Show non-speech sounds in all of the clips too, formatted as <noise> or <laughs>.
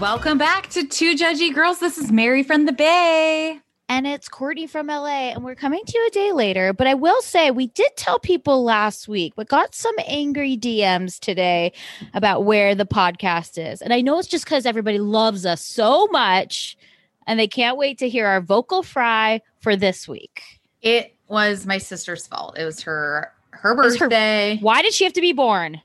Welcome back to Two Judgy Girls. This is Mary from the Bay. and it's Courtney from LA, and we're coming to you a day later. But I will say, we did tell people last week, but got some angry DMs today about where the podcast is. And I know it's just because everybody loves us so much, and they can't wait to hear our vocal fry for this week. It was my sister's fault. It was her her was her- birthday. Why did she have to be born?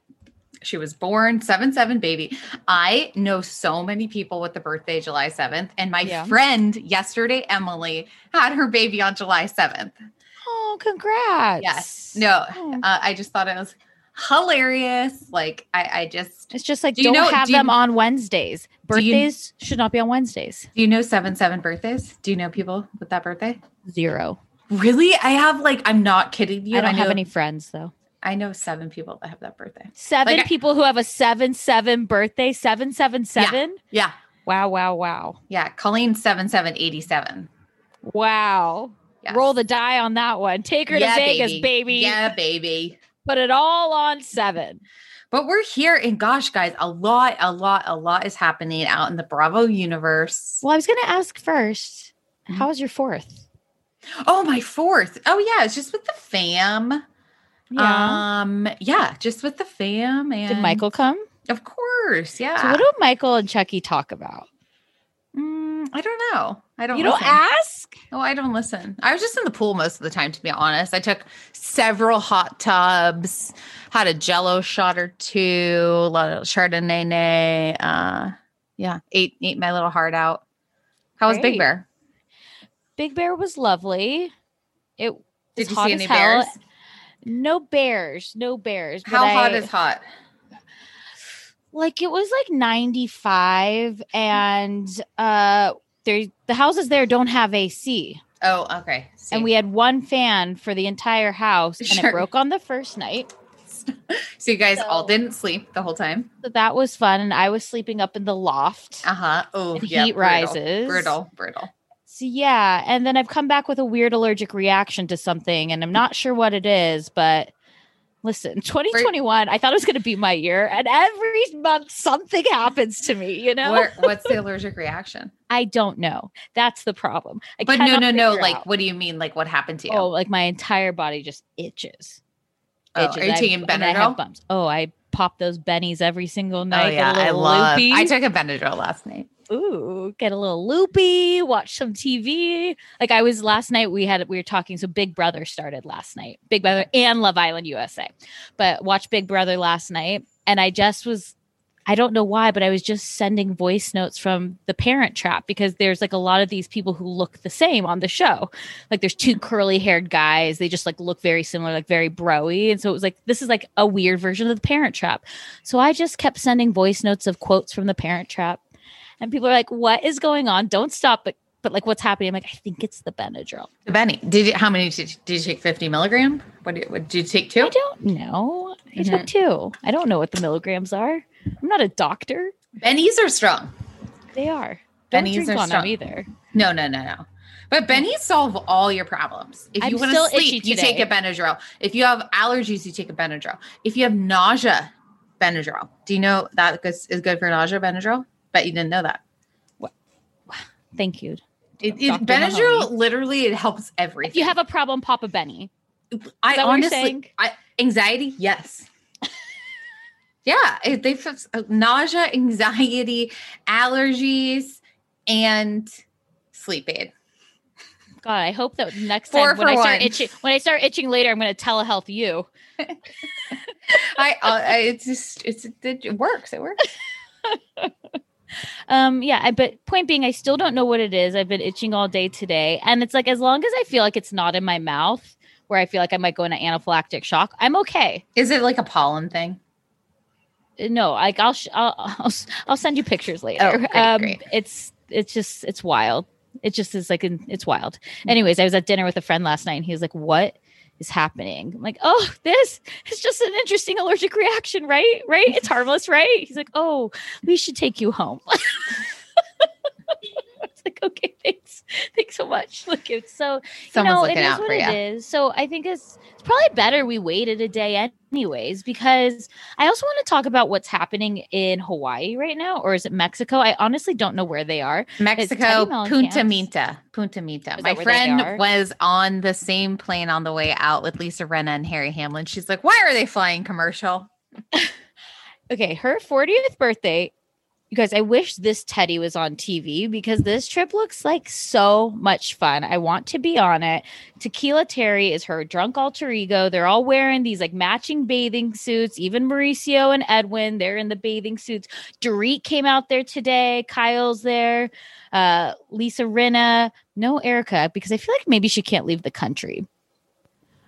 She was born 7 7 baby. I know so many people with the birthday July 7th. And my Yeah. friend yesterday, Emily, had her baby on July 7th. Oh, congrats! Yes. No, Oh. uh, I just thought it was hilarious. Like, I, I just, It's just like Do you don't know- have do you- them on Wednesdays. Do you- Birthdays should not be on Wednesdays. do you know 7 7 birthdays? Do you know people with that birthday? Zero. Really? I have, like, I'm not kidding you. I don't have know, any friends though. I know seven people that have that birthday. Seven Like people who have a seven seven birthday. Seven seven seven. Yeah. yeah. Wow! Wow! Wow! Yeah. Colleen 7787. Wow! Yes. Roll the die on that one. Take her Yeah, to Vegas, baby. Yeah, baby. Put it all on seven. But we're here, and gosh, guys, a lot, a lot, a lot is happening out in the Bravo universe. Well, I was going to ask 1st Mhm. How was your fourth? Oh, my fourth. Oh, yeah, it's just with the fam. Yeah. Um, yeah, just with the fam. And Did Michael come? Of course, yeah. So, what do Michael and Chucky talk about? Mm, I don't know. I don't. You don't ask? Oh, I don't listen. I was just in the pool most of the time, to be honest. I took several hot tubs, had a jello shot or two, a lot of Chardonnay. Uh, yeah, ate ate my little heart out. How was Great. Big Bear? Big Bear was lovely. It Did was you hot see any hell. bears? No bears. No bears. How hot I- is hot? like it was like 95 and uh there the houses there don't have AC Oh, okay. See. and we had one fan for the entire house and Sure. it broke on the first night <laughs> so you guys all didn't sleep the whole time. so that was fun and I was sleeping up in the loft Uh huh. Oh, yeah. heat brutal, rises. Brutal, brutal. So yeah and then I've come back with a weird allergic reaction to something and I'm not sure what it is but listen 2021 I thought it was going to be my year and every month something happens to me you know what's the allergic reaction? <laughs> I don't know that's the problem I But no, no, no. Like, out. what do you mean? Like, what happened to you? Oh, like my entire body just itches. Oh, Itches. are you I- taking I Benadryl? bumps. Oh, I pop those bennies every single Oh night. yeah, get a I love. loopy. I took a Benadryl last night. Ooh, get a little loopy. Watch some TV. Like I was last night. We had we were talking. So Big Brother started last night. Big Brother and Love Island USA, but watch Big Brother last night, and I just was I don't know why, but I was just sending voice notes from the Parent Trap because there's like a lot of these people who look the same on the show. Like there's two curly haired guys. They just like look very similar, like very broy. And so it was like, this is like a weird version of the Parent Trap. So I just kept sending voice notes of quotes from the Parent Trap. And people are like, what is going on? Don't stop. But but like what's happening? I'm like, I think it's the Benadryl. The Benny, did you, how many did, did you take? 50 milligram? What did, what, did you take two? I don't know. I Mhm. took two. I don't know what the milligrams are. I'm not a doctor. Bennies are strong. They are. Don't Bennies drink are on them strong. either. No, no, no, no. But Bennies solve all your problems. If you I'm want to sleep, you take a. Benadryl. If you have allergies, you take a Benadryl. If you have nausea, Benadryl. Do you know that is good for nausea, Benadryl? Bet you didn't know that. Thank you. It, it, Benadryl Mahoney. literally it helps everything. If you have a problem, pop a Benny. I what honestly. I, anxiety, yes. <laughs> yeah, it, they fix uh, nausea, anxiety, allergies, and sleep aid. God, I hope that next Four time when I start one. itching, when I start itching later, I'm going to telehealth you. <laughs> I, uh, I it's just it's it works. It works. <laughs> Um, yeah, I, but point being, I still don't know what it is. I've been itching all day today, and it's like as long as I feel like it's not in my mouth, where I feel like I might go into anaphylactic shock, I'm okay. Is it like a pollen thing? Uh, No, like I'll sh- I'll, <laughs> I'll I'll send you pictures later. Oh, great, um, great. It's it's just it's wild. It just is like an, it's wild. Mm. Anyways, I was at dinner with a friend last night, and he was like, "What is happening?" I'm like, "Oh, this is just an interesting allergic reaction, right? Right? It's harmless, right?" He's like, "Oh, we should take you home." <laughs> it's like, okay, thanks, <laughs> thanks so much. <laughs> Look, it's so Someone's you know, it is what it you. is. So I think it's it's probably better we waited a day anyways because I also want to talk about what's happening in Hawaii right now, or is it Mexico? I honestly don't know where they are. Mexico, Punta Mita. Punta Mita. Is My that where they friend was on the same plane on the way out with Lisa Rinna and Harry Hamlin. She's like, "Why are they flying commercial?" <laughs> Okay, her 40th birthday. You guys, I wish this Teddy was on TV because this trip looks like so much fun. I want to be on it. Tequila Terry is her drunk alter ego. They're all wearing these like matching bathing suits. Even Mauricio and Edwin, they're in the bathing suits. Dorit came out there today. Kyle's there. Uh, Lisa Rinna. No Erica because I feel like maybe she can't leave the country.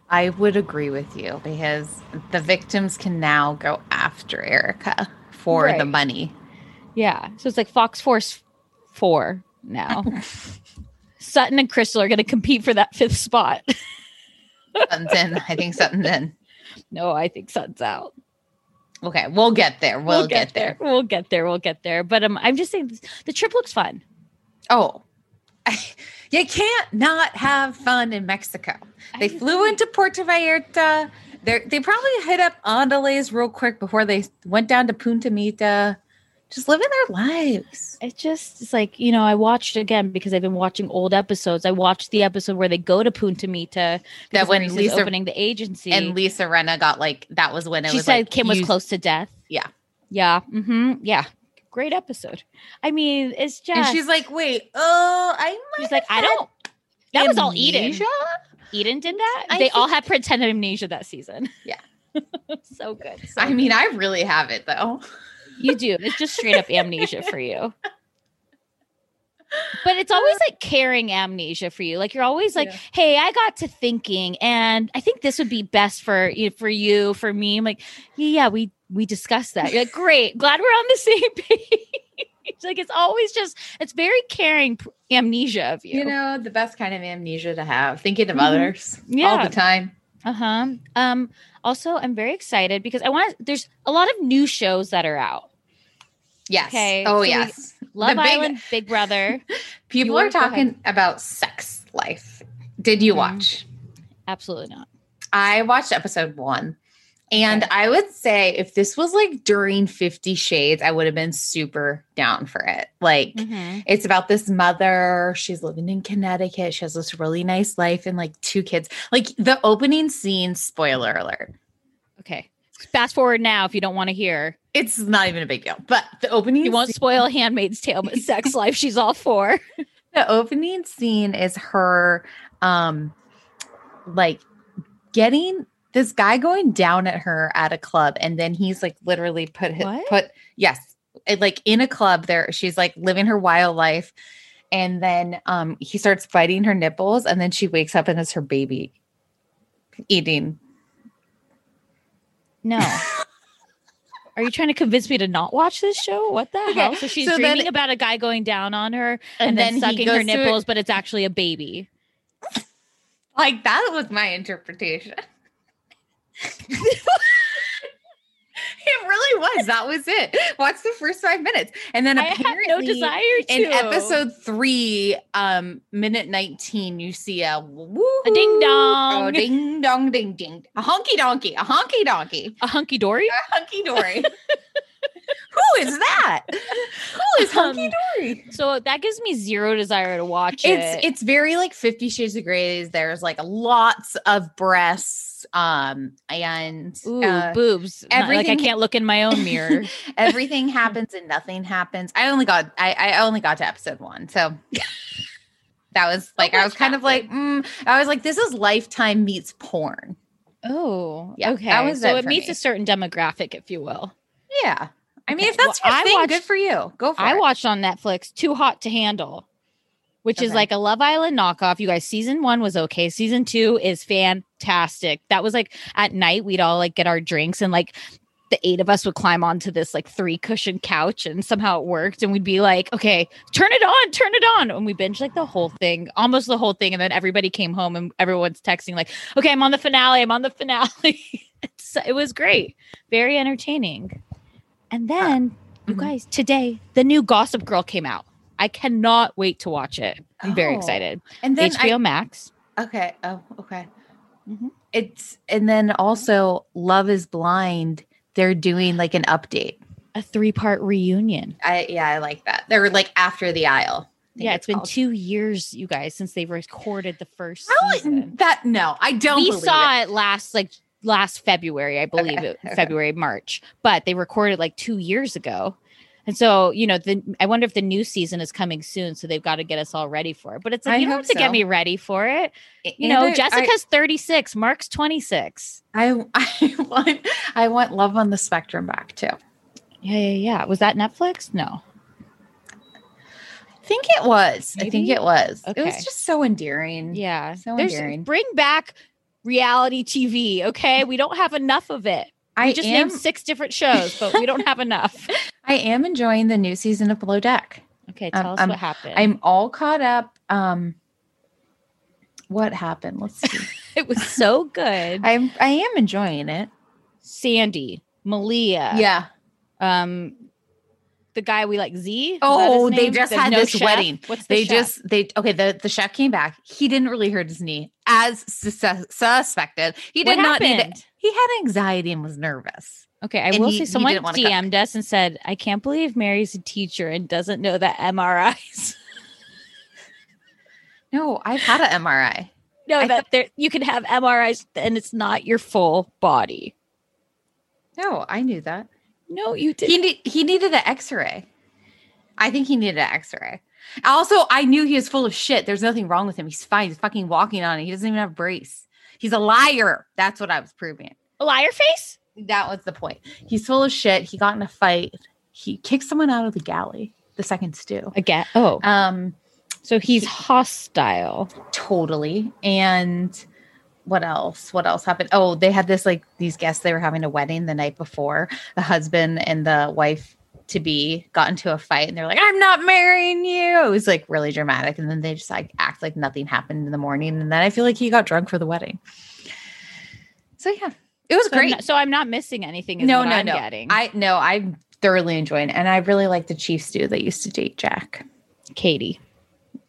I would agree with you because the victims can now go after Erica for the money. Yeah. So it's like Fox Force 4 now. <laughs> Sutton and Crystal are going to compete for that fifth spot. Sutton's in. I think Sutton's in. no, I think Sutton's out. Okay, we'll get there. We'll, get, there. We'll get there. We'll get there. But um, I'm just saying this- the trip looks fun. Oh, <laughs> you can't not have fun in Mexico. They flew into Puerto Vallarta. They they probably hit up Andales real quick before they went down to Punta Mita. Just living their lives. It just it's like, you know, I watched again because I've been watching old episodes. I watched the episode where they go to Punta Mita that when Lisa- opening the agency. And Lisa Rinna got like that was when it she was said like Kim was close to death. Yeah. Yeah. Mm-hmm. Yeah. Great episode. I mean, it's just And she's like, wait, oh, I might she's like, I don't that was all Eden. Eden did that. I they all had pretend amnesia that season. Yeah. <laughs> so good. So I mean, I really have it though. You do. It's just straight up amnesia for you. But it's always like caring amnesia for you. Like you're always like, Yeah. "Hey, I got to thinking, and I think this would be best for you, for you, for me." I'm like, "Yeah, yeah, we we discussed that." You're like, "Great, glad we're on the <laughs> same page." like it's always just it's very caring amnesia of you. You know, the best kind of amnesia to have, thinking of Mhm. others all the time. Uh-huh. Um also I'm very excited because I want there's a lot of new shows that are out. Yes. Okay, Oh, so yes. Love big- Island, Big Brother. <laughs> People are wanna go ahead. talking about sex life. Did you Mhm. watch? Absolutely not. I watched episode one. And I would say if this was like during 50 Shades, I would have been super down for it. Like, Mhm. it's about this mother. She's living in Connecticut. She has this really nice life and like two kids. Like, the opening scene, spoiler alert. Okay. Fast forward now if you don't want to hear. It's not even a big deal, but the opening You won't scene- spoil Handmaid's Tale, but sex <laughs> life she's all for. the opening scene is her um like getting this guy going down at her at a club and then he's like literally put his, What? put yes it- like in a club there she's like living her wild life and then um he starts biting her nipples and then she wakes up and it's her baby eating No. Are you trying to convince me to not watch this show? What the Okay, hell? So she's so then- dreaming about a guy going down on her and, And then, then he sucking her nipples, but it's actually a baby. <laughs> like that was my interpretation <laughs> it really was that was it watch the first five minutes and then I apparently no desire to. in episode three, um, minute 19, you see a A ding dong. Oh, ding dong, ding ding. A honky donkey, a honky donkey, a hunky dory. a hunky dory. <laughs> Who is that? Who is hunky Um, dory? So that gives me zero desire to watch It's it. it's very like Fifty Shades of Grey. There's like lots of breasts, um, and Ooh, uh, boobs. Not- like I can't look in my own mirror. <laughs> everything <laughs> happens and nothing happens. I only got I, I only got to episode one, so that was like I was kind of like mm, I was like this is Lifetime meets porn. oh, Yeah, okay. that was so it it meets me. a certain demographic, if you will. Yeah, I mean Okay, if that's well, your I thing, watched- good for you. Go for I it. watched on Netflix Too Hot to Handle, which is like a Love Island knockoff. You guys, season one was okay. Season two is fantastic. That was like at night, we'd all like get our drinks and like the eight of us would climb onto this like three cushion couch and somehow it worked. And we'd be like, okay, turn it on, turn it on. And we binge like the whole thing, almost the whole thing. And then everybody came home and everyone's texting, like, okay, I'm on the finale. I'm on the finale. <laughs> it was great, very entertaining. And then you mhm. guys, today the new Gossip Girl came out. I cannot wait to watch it. I'm very Oh. excited. and then HBO Max. Okay, oh okay. Mhm. It's and then also Love Is Blind. They're doing like an update. A three part reunion. I yeah, I like that. They're like after the aisle. I Yeah, it's been called. two years, you guys, since they've recorded the first How- season. that no, I don't. we saw it. it. last like last February, I believe Okay, it okay. February, March, but they recorded like two years ago. And so, you know, the I wonder if the new season is coming soon, so they've got to get us all ready for it. But it's like I you don't have to get me ready for it. You And know, I- Jessica's 36, Mark's 26. I, <laughs> I want I want Love on the Spectrum back too. Yeah, yeah, yeah. Was that Netflix? No. I think it was. I think it was. It was just so endearing. Yeah. So There's endearing. bring back reality TV, okay? We don't have enough of it. I We just am. named six different shows, but we don't have enough. <laughs> I am enjoying the new season of Below Deck. Okay, Um, tell us um, what happened. I'm all caught up. Um, what happened? Let's see. <laughs> it was so good. I'm I am enjoying it. Sandy, Malia, yeah. um, the guy we like, Z. Oh, they just had no this chef? wedding. What's the They chef? just they okay. The the chef came back. He didn't really hurt his knee as sus- suspected. He What did not need it. He had anxiety and was nervous. Okay, I and will he- say someone wanna cook. DM'd us and said, "I can't believe Mary's a teacher and doesn't know that MRIs." <laughs> No, I've had an MRI. no, I that there you can have MRIs and it's not your full body. No, I knew that. No, you did. He need, he needed an X-ray. I think he needed an X-ray. Also, I knew he was full of shit. There's nothing wrong with him. He's fine. He's fucking walking on it. He doesn't even have a brace. He's a liar. That's what I was proving. a liar face. That was the point. He's full of shit. He got in a fight. He kicked someone out of the galley. The second stew. Again. Oh, Um, so he's hostile. totally. And what else? What else happened? Oh, they had this like these guests. They were having a wedding the night before. The husband and the wife to be got into a fight, and they're like, "I'm not marrying you." It was like really dramatic, and then they just like act like nothing happened in the morning, and then I feel like he got drunk for the wedding. So yeah, it was So I'm great. not, so I'm not missing anything. No, no, I'm no. Getting. I no, I'm thoroughly enjoying it, and I really like the Chiefs stew that used to date Jack. Katie.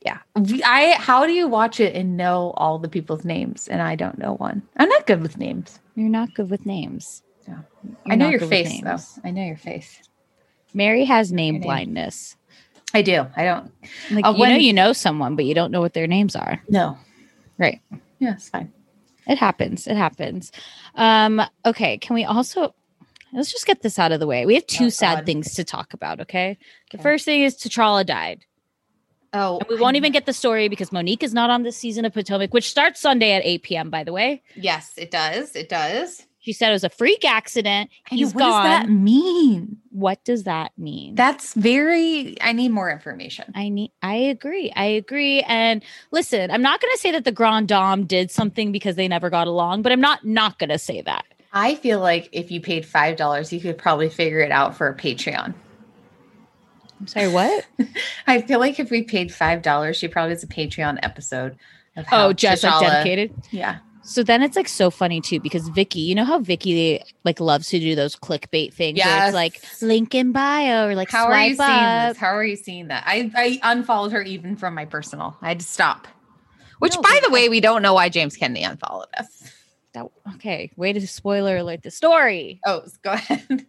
Yeah, I. How do you watch it and know all the people's names, and I don't know one? I'm not good with names. You're not good with names. You're I know your face though. I know your face. Mary has name name. blindness. I do. I don't. Like Uh, you know, you know someone, but you don't know what their names are. No. Right. Yeah, it's fine. It happens. It happens. Um, okay. Can we also let's just get this out of the way? We have two Oh, sad God. things to talk about. Okay. The Okay. first thing is T'Challa died. Oh, And we won't even get the story because Monique is not on this season of Potomac, which starts Sunday at 8 p.m., by the way. Yes, it does. It does. She said it was a freak accident. And He's what does that mean? What does that mean? That's very. I need more information. I need I agree. I agree. And listen, I'm not gonna say that the Grand Dame did something because they never got along, but I'm not not gonna say that. I feel like if you paid five dollars, you could probably figure it out for a Patreon. I'm sorry, what? <laughs> I feel like if we paid five dollars, she probably has a Patreon episode. Of oh, just like dedicated. Yeah. So then it's like so funny too because Vicki, you know how Vicki like loves to do those clickbait things. Yeah, it's like link in bio or like How are you swipe seeing this? How are you seeing that? I, I unfollowed her even from my personal. I had to stop. Which, No, by the way, we don't know why James Kennedy unfollowed us. That, okay, way to spoiler alert the story. Oh, go <laughs> ahead.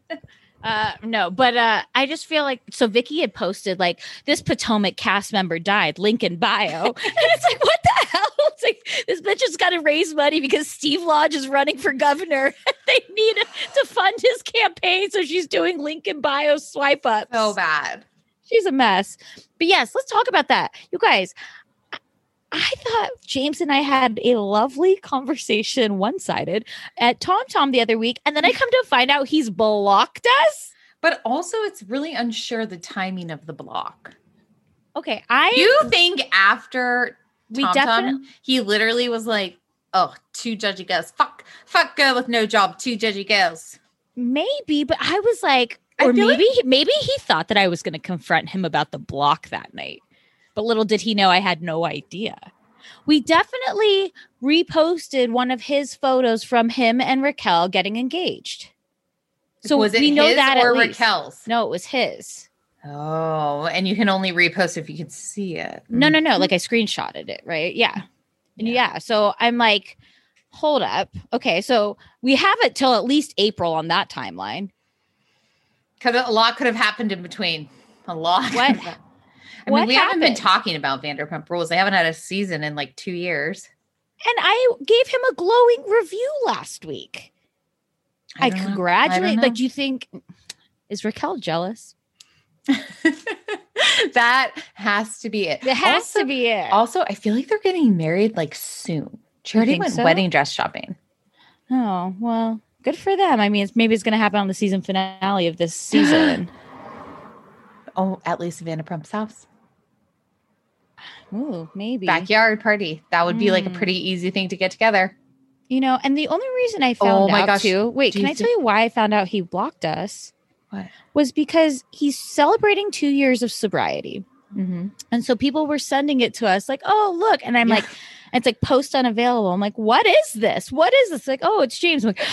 Uh no, but uh I just feel like so Vicki had posted like this Potomac cast member died, link in bio. <laughs> and it's like, what the hell? <laughs> It's like this bitch has got to raise money because Steve Lodge is running for governor. <laughs> they need to fund his campaign. So she's doing link in bio swipe ups. so bad. She's a mess. But yes, let's talk about that. You guys, I- thought James and I had a lovely conversation one sided at Tom Tom the other week. And then I mm. come to find out he's blocked us. But also, it's really unsure the timing of the block. Okay. I You think after We Tom definitely- Tom, he literally was like, "Oh, two judgy girls, fuck, fuck girl with no job, two judgy girls." maybe, but I was like, or feel like- maybe maybe he thought that I was going to confront him about the block that night. But little did he know I had no idea. We definitely reposted one of his photos from him and Raquel getting engaged. So was it we know his that or. Raquel's? No, it was his. Oh, and you can only repost if you can see it. No, no, no. Mm-hmm. Like I screenshotted it, right? Yeah. And yeah. So I'm like, hold up. Okay. So we have it till at least April on that timeline. Because a lot could have happened in between. A lot. What- I what mean, we haven't been talking about Vanderpump Rules. They haven't had a season in like two years. And I gave him a glowing review last week. I. I congratulate. don't Like, do you think is Raquel jealous? <laughs> that has to be it. It has also, to be it. Also, I feel like they're getting married like soon. Think went so? wedding dress shopping. oh well, good for them. I mean, it's maybe it's going to happen on the season finale of this season. <gasps> Oh, at least Vanderpump's house. Ooh, maybe Backyard party. That would be like a Mm. pretty easy thing to get together. You know, and the only reason I found Oh my out gosh. too. Wait, Do can I tell you why I found out he blocked us? What? Was because he's celebrating two years of sobriety. Mm-hmm. And so people were sending it to us like, oh, look. And I'm Yeah. like, it's like post unavailable. I'm like, what is this? What is this? Like, oh, it's James. I'm like,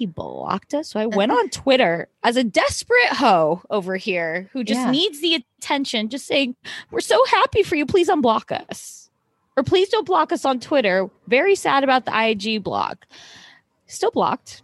he blocked us. So I went uh-huh. on Twitter as a desperate hoe over here who just Yeah. needs the attention, just saying, we're so happy for you. Please unblock us. Or please don't block us on Twitter. Very sad about the IG block. Still blocked.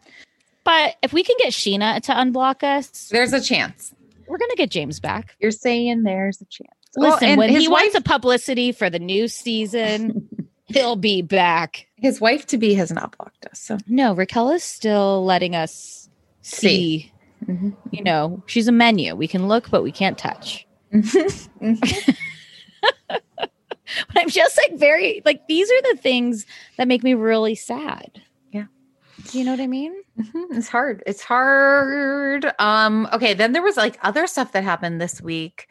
But if we can get Scheana to unblock us, There's a chance. we're going to get James back. You're saying there's a chance. Listen, oh, and when he wife, wants a publicity for the new season, <laughs> he'll be back. his wife to be has not blocked us. So No, Raquel is still letting us see. See. Mhm. You know, she's a menu. We can look, but we can't touch. But <laughs> I'm just like very like these are the things that make me really sad. Yeah. Do you know what I mean? Mhm, It's hard. It's hard. Um, okay, then there was like other stuff that happened this week.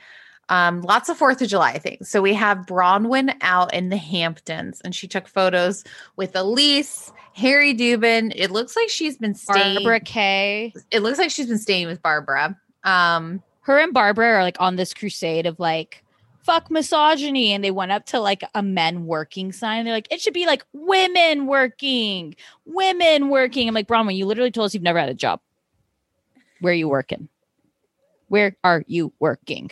Um, lots of Fourth of July things. So we have Braunwyn out in the Hamptons, and she took photos with Elise, Harry Dubin. It looks like she's been staying. Barbara Kay. It looks like she's been staying with Barbara. Um, Her and Barbara are like on this crusade of like fuck misogyny and they went up to like a men working sign. They're like, it should be like women working, women working. I'm like, Braunwyn, you literally told us you've never had a job. Where are you working? Where are you working?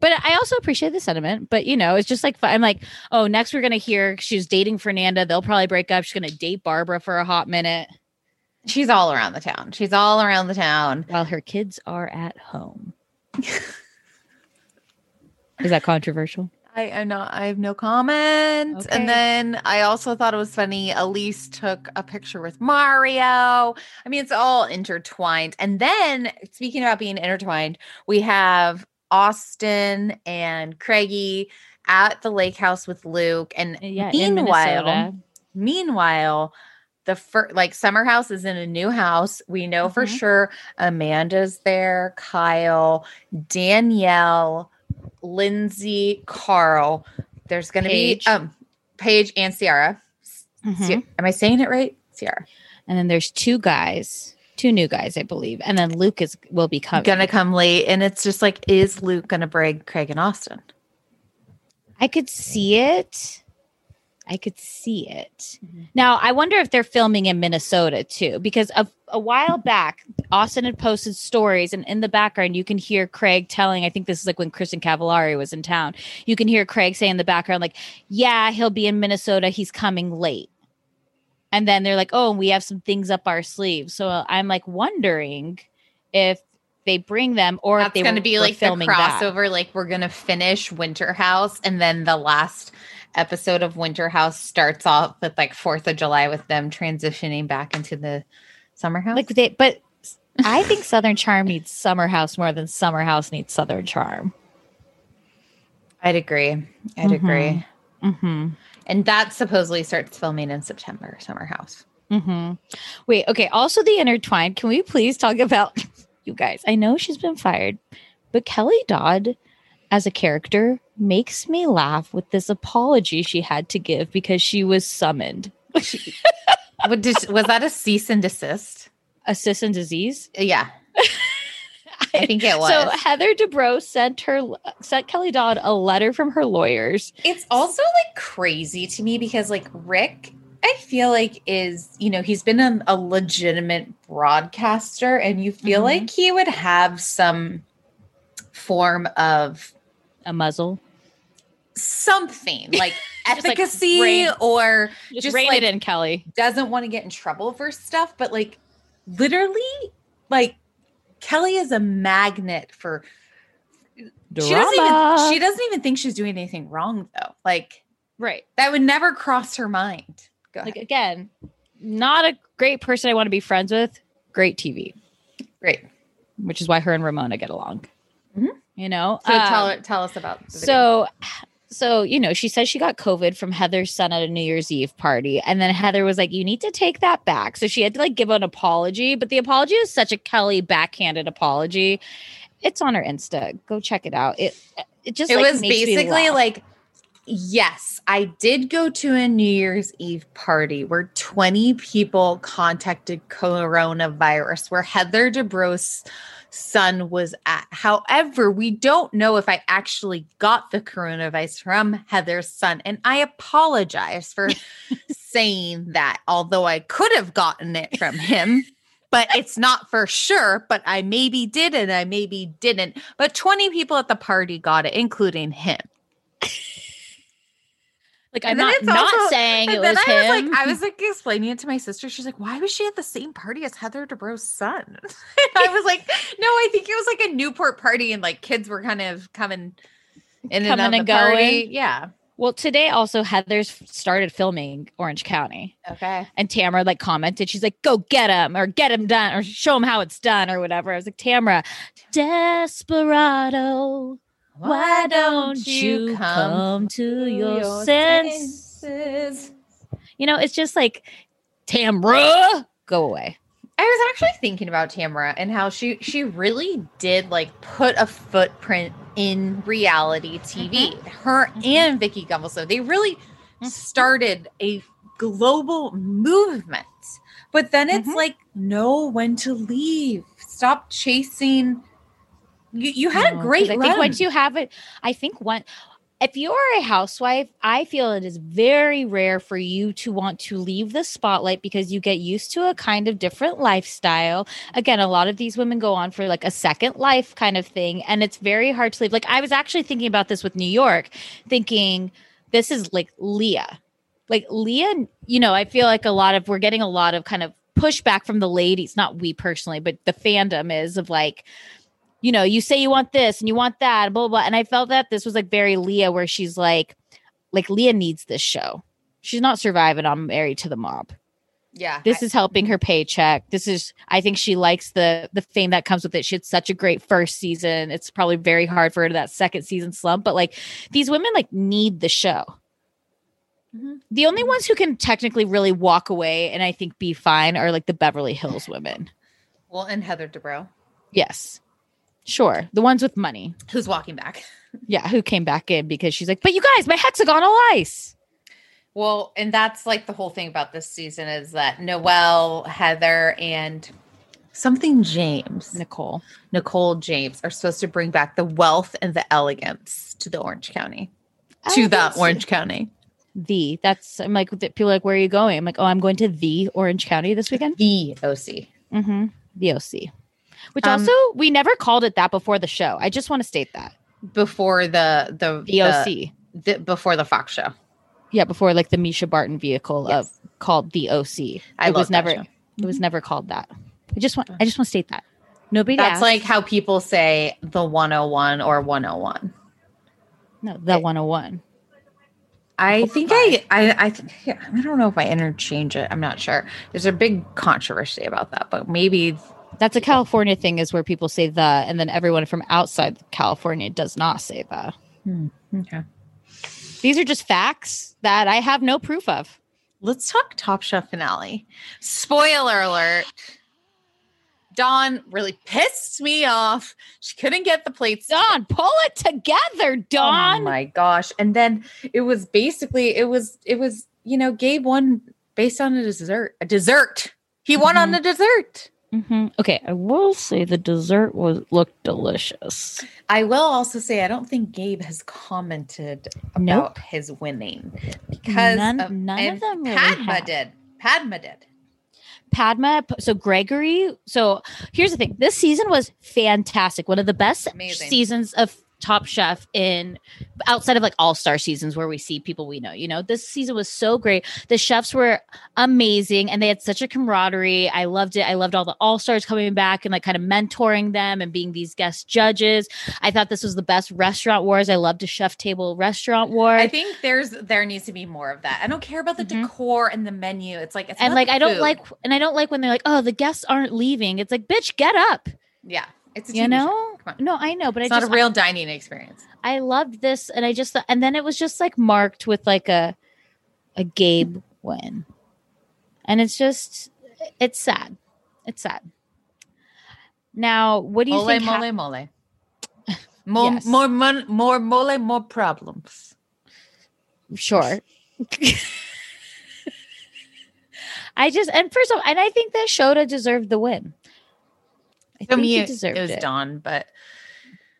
But I also appreciate the sentiment. But you know, it's just like I'm like, oh, next we're gonna hear she's dating Fernanda. They'll probably break up. She's gonna date Barbara for a hot minute she's all around the town. She's all around the town. while her kids are at home. <laughs> Is that controversial? I am not. I have no comment. Okay. And then I also thought it was funny. Elise took a picture with Mario. I mean, it's all intertwined. And then speaking about being intertwined, we have Austin and Craigie at the lake house with Luke. And Yeah, meanwhile, meanwhile, the first like summer house is in a new house. We know for Mhm. sure Amanda's there, Kyle, Danielle, Lindsay, Carl. There's gonna Paige. be um Paige and Ciara. Mhm. Ci- Am I saying it right? Ciara. And then there's two guys, two new guys, I believe. And then Luke is will be coming. Gonna come late. And it's just like, is Luke gonna break Craig and Austin? I could see it. I could see it. Mm-hmm. Now, I wonder if they're filming in Minnesota too, because a, a while back, Austin had posted stories, and in the background, you can hear Craig telling. I think this is like when Kristin Cavallari was in town. You can hear Craig say in the background, like, "Yeah, he'll be in Minnesota. He's coming late." And then they're like, "Oh, we have some things up our sleeves." So uh, I'm like wondering if they bring them, or if That's they gonna be like the filming that. crossover. Like we're gonna finish Winter House, and then the last episode of Winter House starts off with like Fourth of July with them transitioning back into the summer house. Like they, but <laughs> I think Southern Charm needs Summer House more than Summer House needs Southern Charm. I'd agree. I'd Mhm. agree. Mm-hmm. And that supposedly starts filming in September. Summer House. Mm-hmm. Wait, okay. Also, the intertwined. Can we please talk about <laughs> you guys? I know she's been fired, but Kelly Dodd, as a character, makes me laugh with this apology she had to give because she was summoned. <laughs> What did, was that a cease and desist? Assist and disease. Yeah, <laughs> <laughs> I think it was. So Heather Dubrow sent her sent Kelly Dodd a letter from her lawyers. It's also like crazy to me because like Rick, I feel like is, you know, he's been a, a legitimate broadcaster and you feel Mhm. like he would have some form of A muzzle. something <laughs> like Just, like, efficacy or Just, Just rein like- it in, Kelly. doesn't want to get in trouble for stuff, but like literally like Kelly is a magnet for she doesn't even she doesn't even think she's doing anything wrong though. Like right. that would never cross her mind. Go Like again, not a great person I want to be friends with. Great TV, Great. which is why her and Ramona get along. Mhm. You know. So tell Um, her, tell us about the video. So, so you know, she says she got COVID from Heather's son at a New Year's Eve party, and then Heather was like, "You need to take that back." So she had to like give an apology, but the apology is such a Kelly backhanded apology. It's on her Insta. Go check it out. It it just it like, was basically like yes i did go to a new year's eve party where 20 people contacted coronavirus where heather dubrow's son was at however we don't know if i actually got the coronavirus from heather's son and i apologize for <laughs> saying that although i could have gotten it from him but it's not for sure. But I maybe did and I maybe didn't. But 20 people at the party got it, including him. Like I'm not not also- saying it was I was him. like, I was like explaining it to my sister. She's like, why was she at the same party as Heather Dubrow's son? <laughs> I was like, no, I think it was like a Newport party and like kids were kind of coming in Coming and, out and the party. going. Yeah. well, today also Heather's started filming Orange County. Okay. And Tamara like commented, she's like, go get him or get him done or show him how it's done or whatever. I was like, Tamara, desperado, why don't you come to your senses? You know, it's just like, Tamra, go away. I was actually thinking about Tamara and how she she really did like put a footprint in reality TV. Mm-hmm. Her mm-hmm. and Vicki Gunvalson, they really mm-hmm. started a global movement. But then it's Mhm. like know when to leave. Stop chasing. You, you had No, a great. I run. think once you have it, I think one if you are a housewife, I feel it is very rare for you to want to leave the spotlight because you get used to a kind of different lifestyle. Again, a lot of these women go on for like a second life kind of thing, and it's very hard to leave. Like I was actually thinking about this with New York, thinking this is like Leah. Like Leah, you know, I feel like a lot of we're getting a lot of kind of pushback from the ladies, not we personally, but the fandom is of like, you know, you say you want this and you want that, blah, blah, blah. And I felt that this was like very Leah, where she's like, like Leah needs this show. She's not surviving on Married to the Mob. Yeah. This is helping her paycheck. This is I think she likes the the fame that comes with it. She had such a great first season. It's probably very hard for her to that second season slump, but like these women like need the show. Mhm. The only ones who can technically really walk away and I think be fine are like the Beverly Hills women. well, and Heather Dubrow, Yes. Sure. The ones with money. who's walking back. Yeah, who came back in because she's like, "But you guys, my hexagonal ice." Well, and that's like the whole thing about this season is that Noelle, Heather, and something James, Nicole. Nicole James, are supposed to bring back the wealth and the elegance to the Orange County, to the Orange County. The that's I'm like people are like, "Where are you going?" I'm like, "Oh, I'm going to the Orange County this weekend." The OC. Mm-hmm. The OC, which Um, also we never called it that before the show. I just want to state that Before the the the OC. the- before the Fox show. yeah, before like the Mischa Barton vehicle Yes. of called the OC. I it was never show. it was never called that. I just want I just want to state that nobody. That's asked. like how people say the 101 or 101. no the 101. I think I, I, I, think, yeah, I don't know if I interchange it. I'm not sure. There's a big controversy about that, but maybe That's a California thing, is where people say the, and then everyone from outside California does not say the. Hmm, okay. These are just facts that I have no proof of. Let's talk Top Chef finale. Spoiler alert. Dawn really pissed me off. She couldn't get the plates. Dawn, pull it together, Dawn. Oh my gosh. And then it was basically it was it was, you know, Gabe won based on a dessert. A dessert. He won on mm-hmm. a dessert. Mhm. Okay, I will say the dessert was looked delicious. I will also say I don't think Gabe has commented about Nope. his winning because None- of, none of them really Padma have. did. Padma did. Padma, so Gregory. So here's the thing: this season was fantastic. One of the best Amazing. seasons of Top Chef in outside of like All Star seasons where we see people we know. You know, this season was so great. The chefs were amazing, and they had such a camaraderie. I loved it. I loved all the All Stars coming back and like kind of mentoring them and being these guest judges. I thought this was the best restaurant wars. I loved a chef table restaurant war. I think there's there needs to be more of that. I don't care about the Mhm. decor and the menu. It's like it's and like I don't food. like, and I don't like when they're like, "Oh, the guests aren't leaving." It's like, bitch, get up. yeah. It's a you know no i know but It's i not just a real dining experience. I, loved this and i just and then it was just like marked with like a a gabe win and it's just it's sad it's sad now what do you Mole, think mole, hap- mole. <laughs> More, Yes. more, mon- more mole, more problems. sure <laughs> i just and first of all and i think that shota deserved the win i me, he it, deserved it was it Dawn, but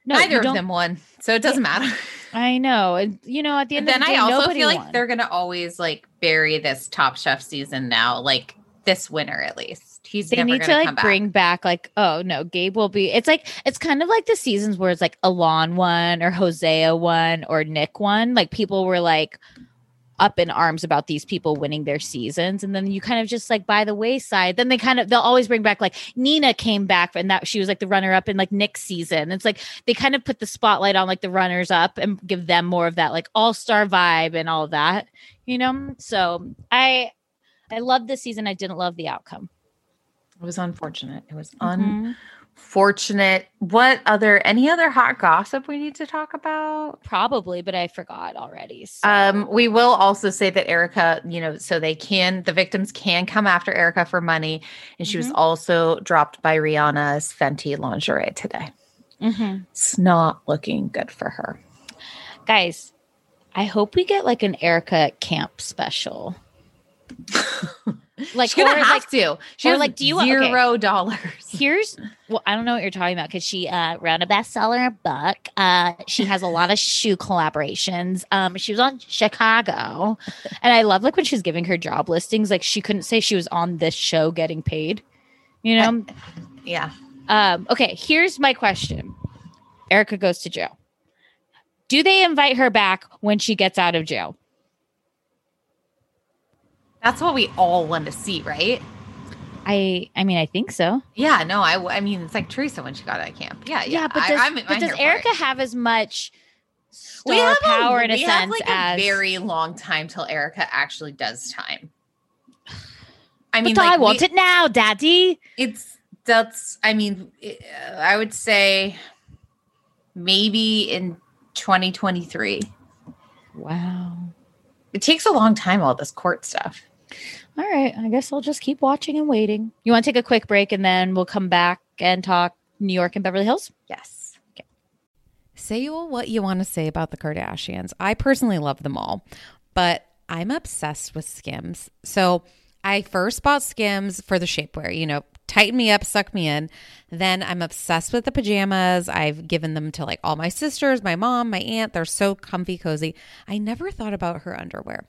no, neither of them won, so it doesn't matter. <laughs> i know and you know at the end then of the day I also feel like they're gonna always like bury this Top Chef season now, like this winner at least. He's they need to like back. bring back like oh no gabe will be it's like it's kind of like the seasons where it's like ilan one or hosea one or nick one. like people were like up in arms about these people winning their seasons. And then you kind of just like by the wayside then they kind of they'll always bring back like nina came back and that she was like the runner up in like nick's season. It's like they kind of put the spotlight on like the runners up and give them more of that like all-star vibe and all that you know? So i i love this season. I didn't love the outcome. It was unfortunate. It was Mhm. Unfortunate. What other any other hot gossip we need to talk about? Probably, but I forgot already. So. Um, we will also say that Erica, you know, so they can the victims can come after Erica for money, and she was also dropped by Rihanna's Fenty lingerie today. Mhm. It's not looking good for her. guys, I hope we get like an Erica camp special. <laughs> like, She's gonna have like, to. She has like, do you want- okay. zero dollars? <laughs> here's well, I don't know what you're talking about because she uh ran a bestseller book. Uh, she has a lot of shoe collaborations. Um, she was on Chicago, and I love like when she's giving her job listings. Like she couldn't say she was on this show getting paid. You know, <laughs> Yeah. Um, okay, here's my question. Erica goes to jail. Do they invite her back when she gets out of jail? That's what we all want to see, right? I I mean I think so. Yeah, no, I, I mean, it's like Teresa when she got out of camp. Yeah, yeah. Yeah, but does, I'm- but does Erica have as much we have power a, in a we have sense like as a very long time till Erica actually does time. I mean, but I want we- it now, Daddy. It's that's. I mean, it- I would say maybe in 2023. Wow. It takes a long time. All this court stuff. All right. I guess I'll just keep watching and waiting. You want to take a quick break and then we'll come back and talk New York and Beverly Hills? Yes. Okay. Say what you want to say about the Kardashians. I personally love them all, but I'm obsessed with Skims. So I first bought Skims for the shapewear, you know, tighten me up, suck me in. Then I'm obsessed with the pajamas. I've given them to like all my sisters, my mom, my aunt. They're so comfy, cozy. I never thought about her underwear.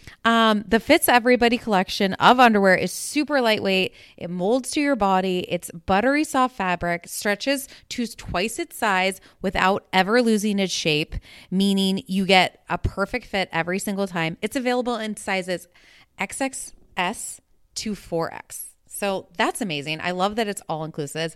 Um, the Fits Everybody collection of underwear is super lightweight. It molds to your body. It's buttery soft fabric, stretches to twice its size without ever losing its shape, meaning you get a perfect fit every single time. It's available in sizes XXS to 4X. So that's amazing. I love that it's all inclusive.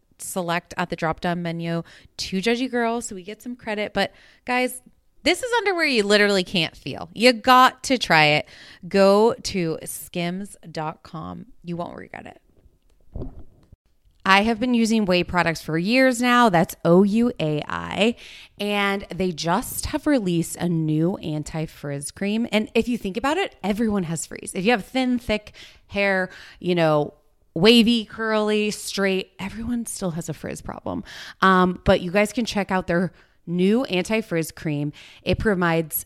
select at the drop down menu to Judgy Girl so we get some credit. But guys, this is underwear you literally can't feel. You got to try it. Go to skims.com. You won't regret it. I have been using Ouai products for years now. That's O U A I. And they just have released a new anti frizz cream. And if you think about it, everyone has frizz. If you have thin, thick hair, you know, wavy, curly, straight, everyone still has a frizz problem. Um, but you guys can check out their new anti frizz cream. It provides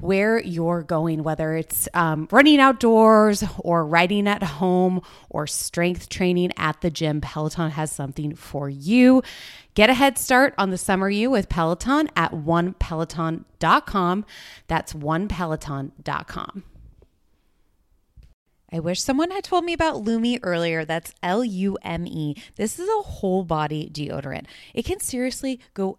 where you're going, whether it's um, running outdoors or riding at home or strength training at the gym. Peloton has something for you. Get a head start on the summer you with Peloton at onepeloton.com. That's onepeloton.com. I wish someone had told me about Lume earlier. That's L U M E. This is a whole body deodorant. It can seriously go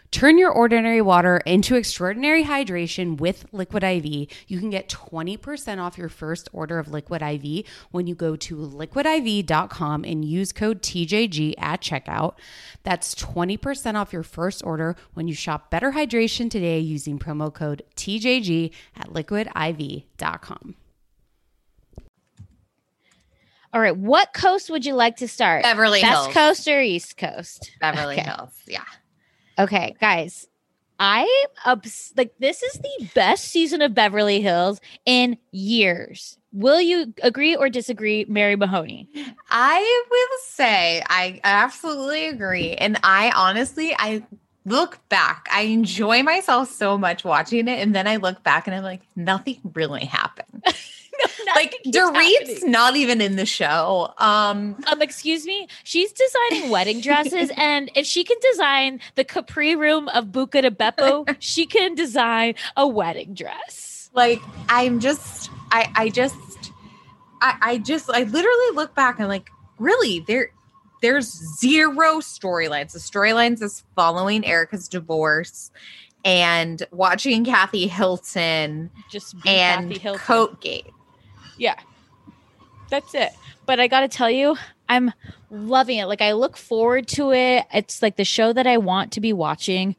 Turn your ordinary water into extraordinary hydration with Liquid IV. You can get 20% off your first order of Liquid IV when you go to liquidiv.com and use code TJG at checkout. That's 20% off your first order when you shop Better Hydration today using promo code TJG at liquidiv.com. All right, what coast would you like to start? Beverly West Hills. Coast or East Coast? Beverly Okay. Hills. Yeah. Okay, guys. I'm obs- like this is the best season of Beverly Hills in years. Will you agree or disagree, Mary Mahoney? I will say I absolutely agree. And I honestly, I look back, I enjoy myself so much watching it. And then I look back and I'm like, nothing really happened. <laughs> <laughs> like Dorit's not even in the show. Um, Um, excuse me. She's designing wedding dresses, <laughs> and if she can design the capri room of Buca di Beppo, she can design a wedding dress. like I'm just, I, I just, I, I just, I literally look back and like, really, there, there's zero storylines. The storylines is following Erica's divorce and watching Kathy Hilton Just and Kathy Hilton. Coatgate. Yeah, that's it. But I got to tell you, I'm loving it. Like I look forward to it. It's like the show that I want to be watching.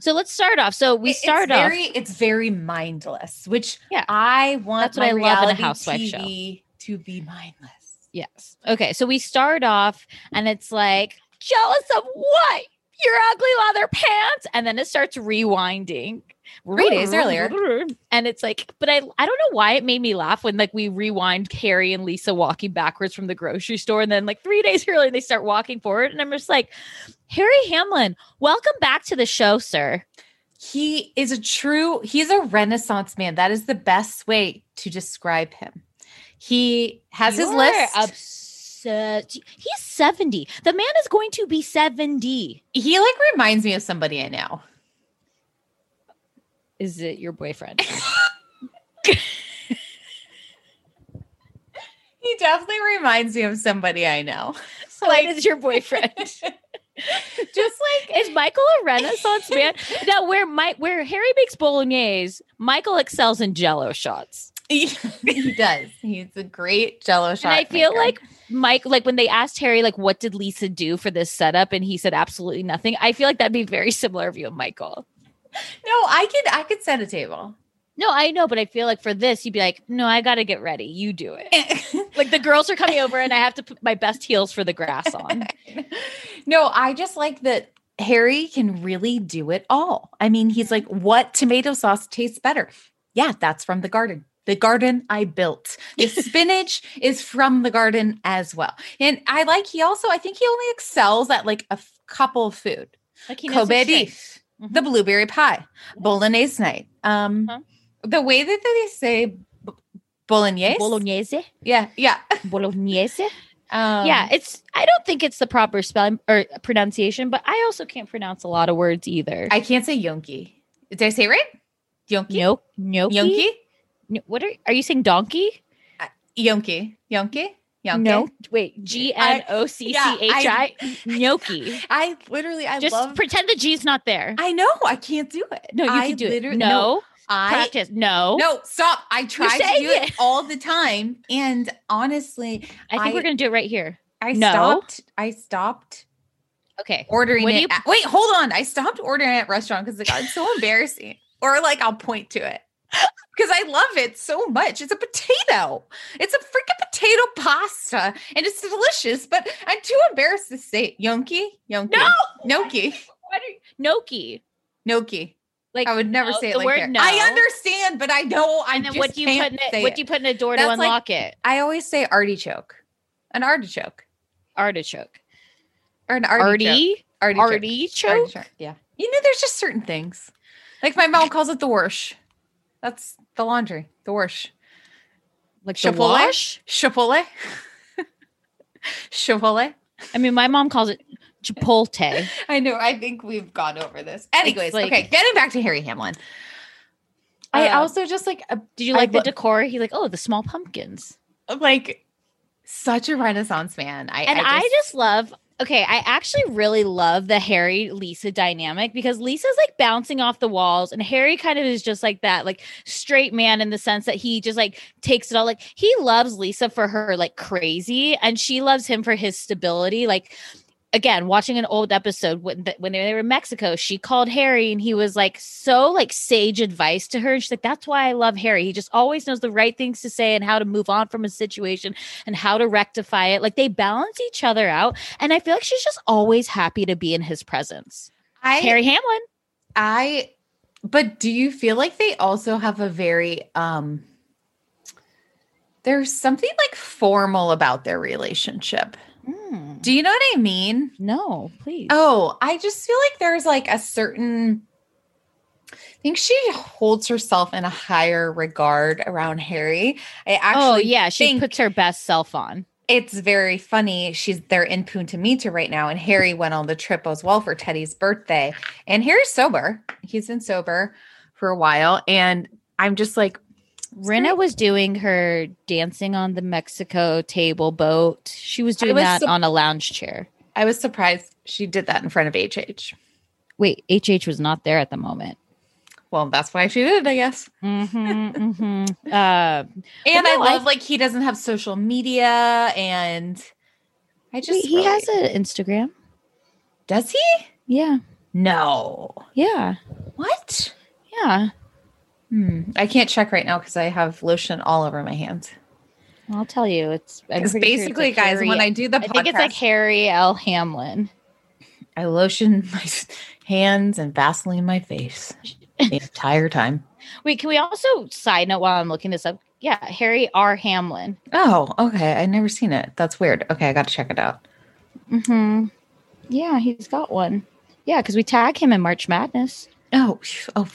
So let's start off. So we It- start it's off. very it's very mindless, which Yeah. I want That's what my I love in a housewife TV to be mindless. Yes. Okay. So we start off and it's like, jealous of what? Your ugly leather pants. And then it starts rewinding. Three days mm-hmm. earlier. Mm-hmm. And it's like, but I I don't know why it made me laugh when like we rewind Carrie and Lisa walking backwards from the grocery store. And then like three days <laughs> earlier they start walking forward. And I'm just like, Harry Hamlin, welcome back to the show, sir. He is a true, he's a renaissance man. That is the best way to describe him. He has his You're list. Upset. He's 70. The man is going to be 70. he like reminds me of somebody I know. Is it your boyfriend? <laughs> He definitely reminds me of somebody I know. <laughs> So like, is your boyfriend? <laughs> Just like Is Michael a Renaissance man? Now, where Mike, where Harry makes bolognese, Michael excels in Jello shots. he, he does. He's a great Jello shot. and I feel maker. like Mike, like when they asked Harry, like, what did Lisa do for this setup, and he said absolutely nothing. I feel like that'd be very similar of you and Michael. No, I could I could set a table. No, I know, but I feel like for this, you'd be like, no, I got to get ready. You do it. <laughs> like the girls are coming over, and I have to put my best heels for the grass on. <laughs> no, I just like that Harry can really do it all. I mean, he's like, what tomato sauce tastes better? Yeah, that's from the garden. The garden I built. The <laughs> spinach is from the garden as well. And I like, he also, I think he only excels at like a f- couple of food. Like he knows Kobe his beef, the blueberry pie, bolognese night. Um, Uh-huh. The way that they say b- bolognese. Bolognese, Yeah, yeah. <laughs> bolognese. Um, yeah, it's. I don't think it's the proper spelling or pronunciation, but I also can't pronounce a lot of words either. I can't say yonki. Did I say right? Yonki? no, no, Yonki? What are are you saying? Donkey? Yonki. Yonki? Yonki? No, wait. G N O C C H I. <laughs> Gnocchi. I literally, I Just love. pretend the G's not there. I know. I can't do it. No, you I can do it. literally- No, I practice. No, no stop. I try to do it it. all the time, and honestly, I think I- we're gonna do it right here. I No. stopped. I stopped Okay. ordering When it. you- at- wait, hold on. I stopped ordering at restaurant because it got so <laughs> embarrassing. Or like I'll point to it because I love it so much. It's a potato. It's a freaking potato pasta, and it's delicious. But I'm too embarrassed to say it. Yonki, yonki, No. gnocchi, What are you? Gnocchi. gnocchi. Like I would never no, say it like word that. no. I understand, but I know I And then what do you put in it? What do you put in a door to That's like- unlock it? I always say artichoke, an artichoke, Artichoke. or an artichoke. Artie. Artichoke. Artichoke. Artichoke, Yeah. You know, there's just certain things. Like my mom calls it the wash. That's the laundry. The wash. Like the Chipotle? wash. Chipotle. <laughs> Chipotle. I mean, my mom calls it Chipotle. <laughs> I know. I think we've gone over this. Anyways, like- okay. Getting back to Harry Hamlin. I Uh, also just like uh, Did you I like the lo- decor? He's like, oh, the small pumpkins. like such a renaissance man. I And I just, love. Okay, I actually really love the Harry Lisa dynamic because Lisa's like bouncing off the walls, and Harry kind of is just like that, like straight man in the sense that he just like takes it all. Like he loves Lisa for her like crazy, and she loves him for his stability. Like again, watching an old episode when when they were in Mexico, she called Harry, and he was like so like sage advice to her. And she's like, "That's why I love Harry. He just always knows the right things to say and how to move on from a situation and how to rectify it. Like they balance each other out. And I feel like she's just always happy to be in his presence. I Harry Hamlin. I but do you feel like they also have a very um there's something like formal about their relationship. Hmm. Do you know what I mean? No, please. Oh, I just feel like there's like a certain I think she holds herself in a higher regard around Harry. I actually oh yeah, she puts her best self on. it's very funny. She's they're in Punta Mita right now, and Harry went on the trip as well for Teddy's birthday. And Harry's sober. He's been sober for a while, and I'm just like, Rinna was doing her dancing on the Mexico table boat. She was doing was that sup- on a lounge chair. I was surprised she did that in front of HH. Wait, HH was not there at the moment. Well, that's why she did, it, I guess. Mm-hmm, <laughs> mm-hmm. Uh, And no, I I- love like he doesn't have social media, and I just he really- has an Instagram. Does he? Yeah. No. Yeah. What? Yeah. Hmm. I can't check right now because I have lotion all over my hands. I'll tell you. It's I'm Because sure it's basically, like guys, Harry- when I do the podcast. I think it's like Harry L. Hamlin. I lotion <laughs> my hands and Vaseline my face the <laughs> entire time. Wait, can we also side note while I'm looking this up? Yeah, Harry R. Hamlin. Oh, okay. I never seen it. That's weird. Okay, I got to check it out. Mm-hmm. Yeah, he's got one. Yeah, because we tag him in March Madness. Oh, oh.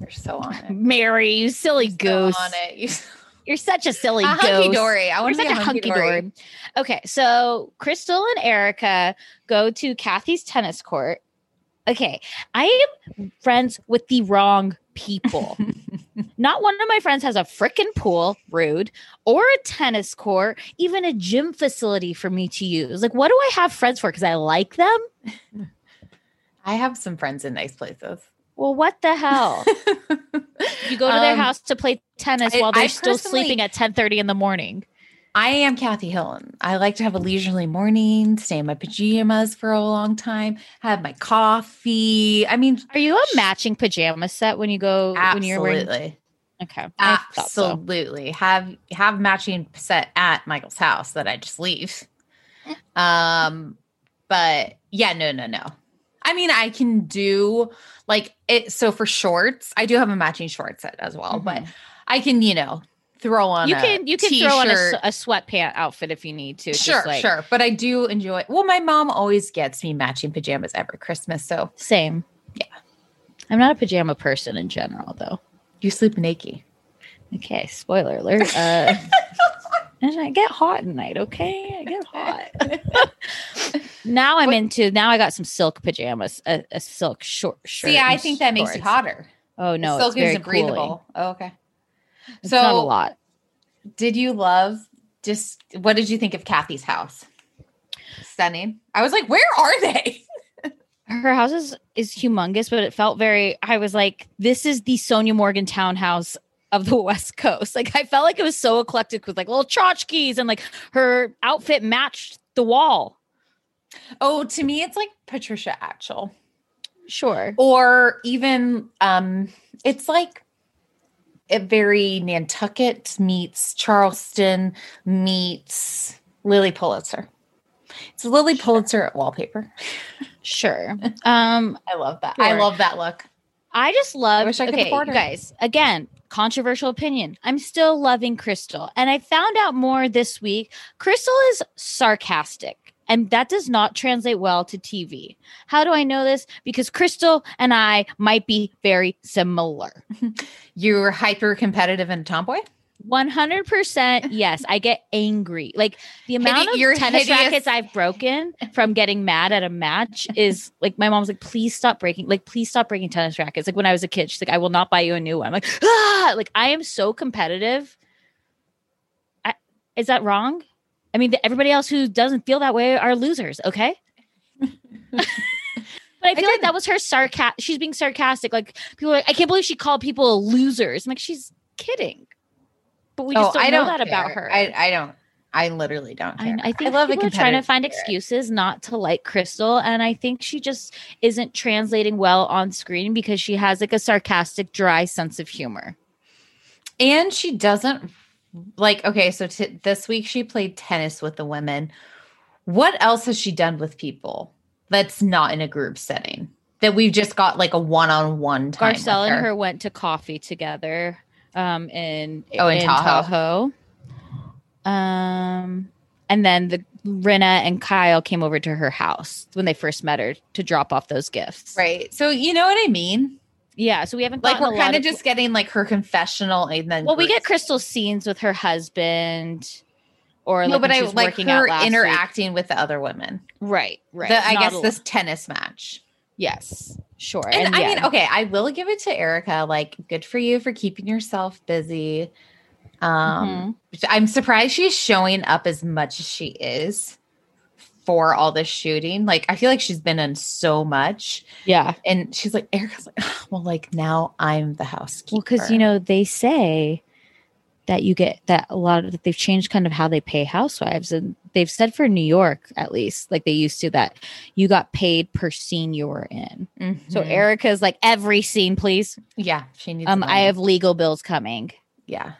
You're so on it. Mary, you silly So goose. on it. You, <laughs> You're such a silly a goose. hunky dory. I You're want to such be a hunky dory. dory. Okay, so Crystal and Erica go to Kathy's tennis court. Okay, I am friends with the wrong people. <laughs> Not one of my friends has a freaking pool, rude, or a tennis court, even a gym facility for me to use. Like, what do I have friends for? Because I like them? <laughs> I have some friends in nice places. Well, what the hell? <laughs> You go to their Um, house to play tennis I- while they're I still sleeping at 10:30 in the morning. I am Kathy Hilton. I like to have a leisurely morning, stay in my pajamas for a long time, have my coffee. I mean, Are you a matching pajama set when you go when you're wearing absolutely. Okay. Thought so. Absolutely. Have have matching set at Michael's house that I just leave. Um but yeah, no, no, no. I mean, I can do like it so for shorts, I do have a matching short set as well, but I can, you know, throw on Mm-hmm. You a can you can throw on a, t-shirt. a sweatpant outfit if you need to. just Sure, like- sure. But I do enjoy well, my mom always gets me matching pajamas every Christmas. So Same. Yeah. I'm not a pajama person in general though. you sleep naked. Okay, spoiler alert. Uh <laughs> and I get hot at night, okay? I get hot. <laughs> now I'm into now I got some silk pajamas, a, a silk short shirt. See, I think that makes you shorts. hotter. Oh no, Silk it's very isn't breathable. Oh, okay. It's so not a lot. did you love just what did you think of Kathy's house? Stunning. I was like, where are they? <laughs> her house is, is humongous, but it felt very, I was like, this is the Sonja Morgan townhouse of the <laughs> West Coast. Like, I felt like it was so eclectic with like little tchotchkes and like her outfit matched the wall. Oh, to me, it's like Patricia Altschul. Sure. Or even um, it's like a very Nantucket meets Charleston meets Lilly Pulitzer. It's Lilly Pulitzer wallpaper. Sure. <laughs> Um, I love that. I love that look. I just love. wish I could okay, you guys. Again, controversial opinion. I'm still loving Crystal, and I found out more this week. Crystal is sarcastic, and that does not translate well to TV. How do I know this? Because Crystal and I might be very similar. <laughs> You're hyper competitive and tomboy. 100% yes i get angry like the amount Hidi- of tennis hideous. rackets i've broken from getting mad at a match <laughs> is like my mom's like please stop breaking like please stop breaking tennis rackets like when i was a kid she's like i will not buy you a new one i'm like ah like i am so competitive I, is that wrong i mean the, everybody else who doesn't feel that way are losers okay <laughs> but I feel like that was her sarcastic. She's being sarcastic. Like people are like, I can't believe she called people losers. I'm like, she's kidding. But we oh, just don't know that about her. I, I don't. I literally don't I, care. I think love a people are trying to find spirit. excuses not to like Crystal, and I think she just isn't translating well on screen because she has like a sarcastic, dry sense of humor. And she doesn't like. Okay, so t- this week she played tennis with the women. What else has she done with people that's not in a group setting? That we've just got like a one-on-one time. Garcelle and her went to coffee together um, in Oh, in Tahoe. Tahoe. Um, and then the Rinna and Kyle came over to her house when they first met her to drop off those gifts. right? So you know what I mean? Yeah. So we haven't Like we're kind of just getting like her confessional, and then Well, we get Crystal scenes with her husband, or No, like but I like her out last week. interacting with the other women. Right, right. The, I Not guess this tennis match. Yes, sure. And, I yeah. mean, okay, I will give it to Erica. Like, good for you for keeping yourself busy. Um, Mm-hmm. I'm surprised she's showing up as much as she is for all this shooting. Like, I feel like she's been in so much, yeah. and she's like, Erica's like, well, like now I'm the housekeeper. Well, because you know they say that you get that a lot of that they've changed kind of how they pay housewives and they've said for New York at least like they used to that you got paid per scene you were in. So Mhm. Erica's like every scene please. yeah, she needs. Um I have legal bills coming. yeah.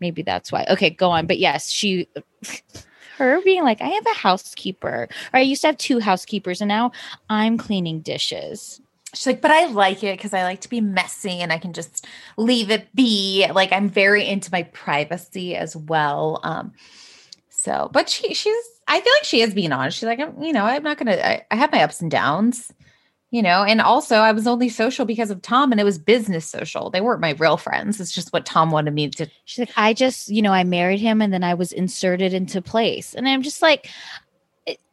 Maybe that's why. Okay, go on. But yes, she <laughs> her being like I have a housekeeper. Or I used to have two housekeepers and now I'm cleaning dishes. She's like, but I like it because I like to be messy and I can just leave it be. Like I'm very into my privacy as well. Um, so, but she she's I feel like she is being honest. She's like, I'm, you know, I'm not gonna. I, I have my ups and downs, you know. And also, I was only social because of Tom, and it was business social. They weren't my real friends. It's just what Tom wanted me to. She's like, I just, you know, I married him and then I was inserted into place. And I'm just like,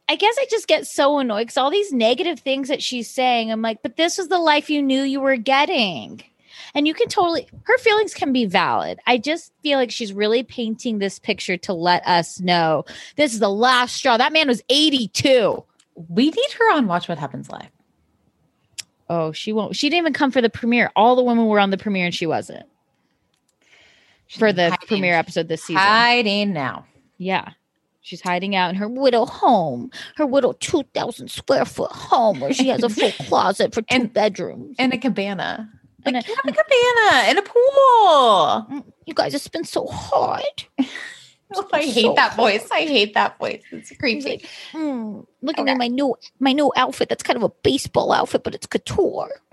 I- guess I just get so annoyed because all these negative things that she's saying, I'm like, but this was the life you knew you were getting. And you can totally, her feelings can be valid. I just feel like she's really painting this picture to let us know this is the last straw. That man was 82. We need her on Watch What Happens Live. Oh, she won't. She didn't even come for the premiere. All the women were on the premiere and she wasn't She's for the hiding- premiere episode this season. Hiding now. Yeah. She's hiding out in her widow home, her widow 2,000 square foot home where she has a full <laughs> closet for two And- bedrooms. in a cabana. And Like, a- you have a cabana in a pool. Mm, you guys, it's been so hard. <laughs> Oh, I hate so that voice. I hate that voice. It's creepy. like, Mm, look Okay. at my new my new outfit. That's kind of a baseball outfit, but it's couture. <laughs>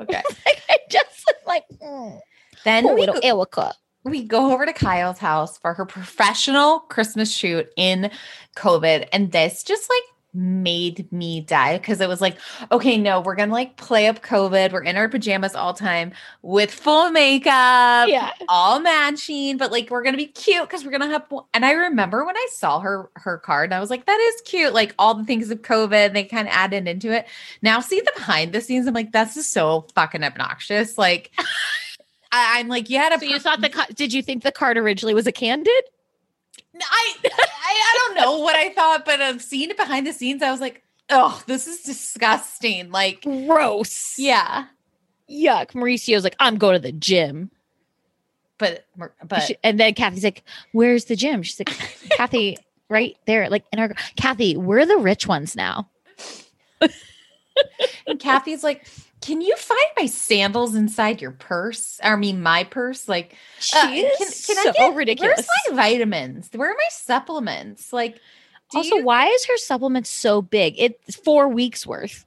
okay. I just like, mm, Then poor we go, Erica. We go over to Kyle's house for her professional Christmas shoot in COVID. And this just like made me die because it was like, okay, no, we're gonna like play up COVID. We're in our pajamas all time with full makeup. Yeah. all matching, but like we're gonna be cute because we're gonna have. And I remember when I saw her her card, and I was like, "That is cute." Like all the things of COVID, they kind of added into it. Now see the behind the scenes. I'm like, this is so fucking obnoxious." Like, <laughs> I, I'm like, "Yeah." So you thought the did you think the card originally was a candid? I, I I don't know what I thought, but of seeing it behind the scenes, I was like, "Oh, this is disgusting." Like, Gross. yeah, Yuck. Mauricio's like, I'm going to the gym. but but and then Kathy's like, "Where's the gym?" She's like, <laughs> "Kathy, right there." Like, in our Kathy, we're the rich ones now. And Kathy's like, "Can you find my sandals inside your purse? I mean, my purse. Like, She uh, is so ridiculous. Where's my vitamins? Where are my supplements? Like, also, you- why is her supplement so big? It's four weeks worth.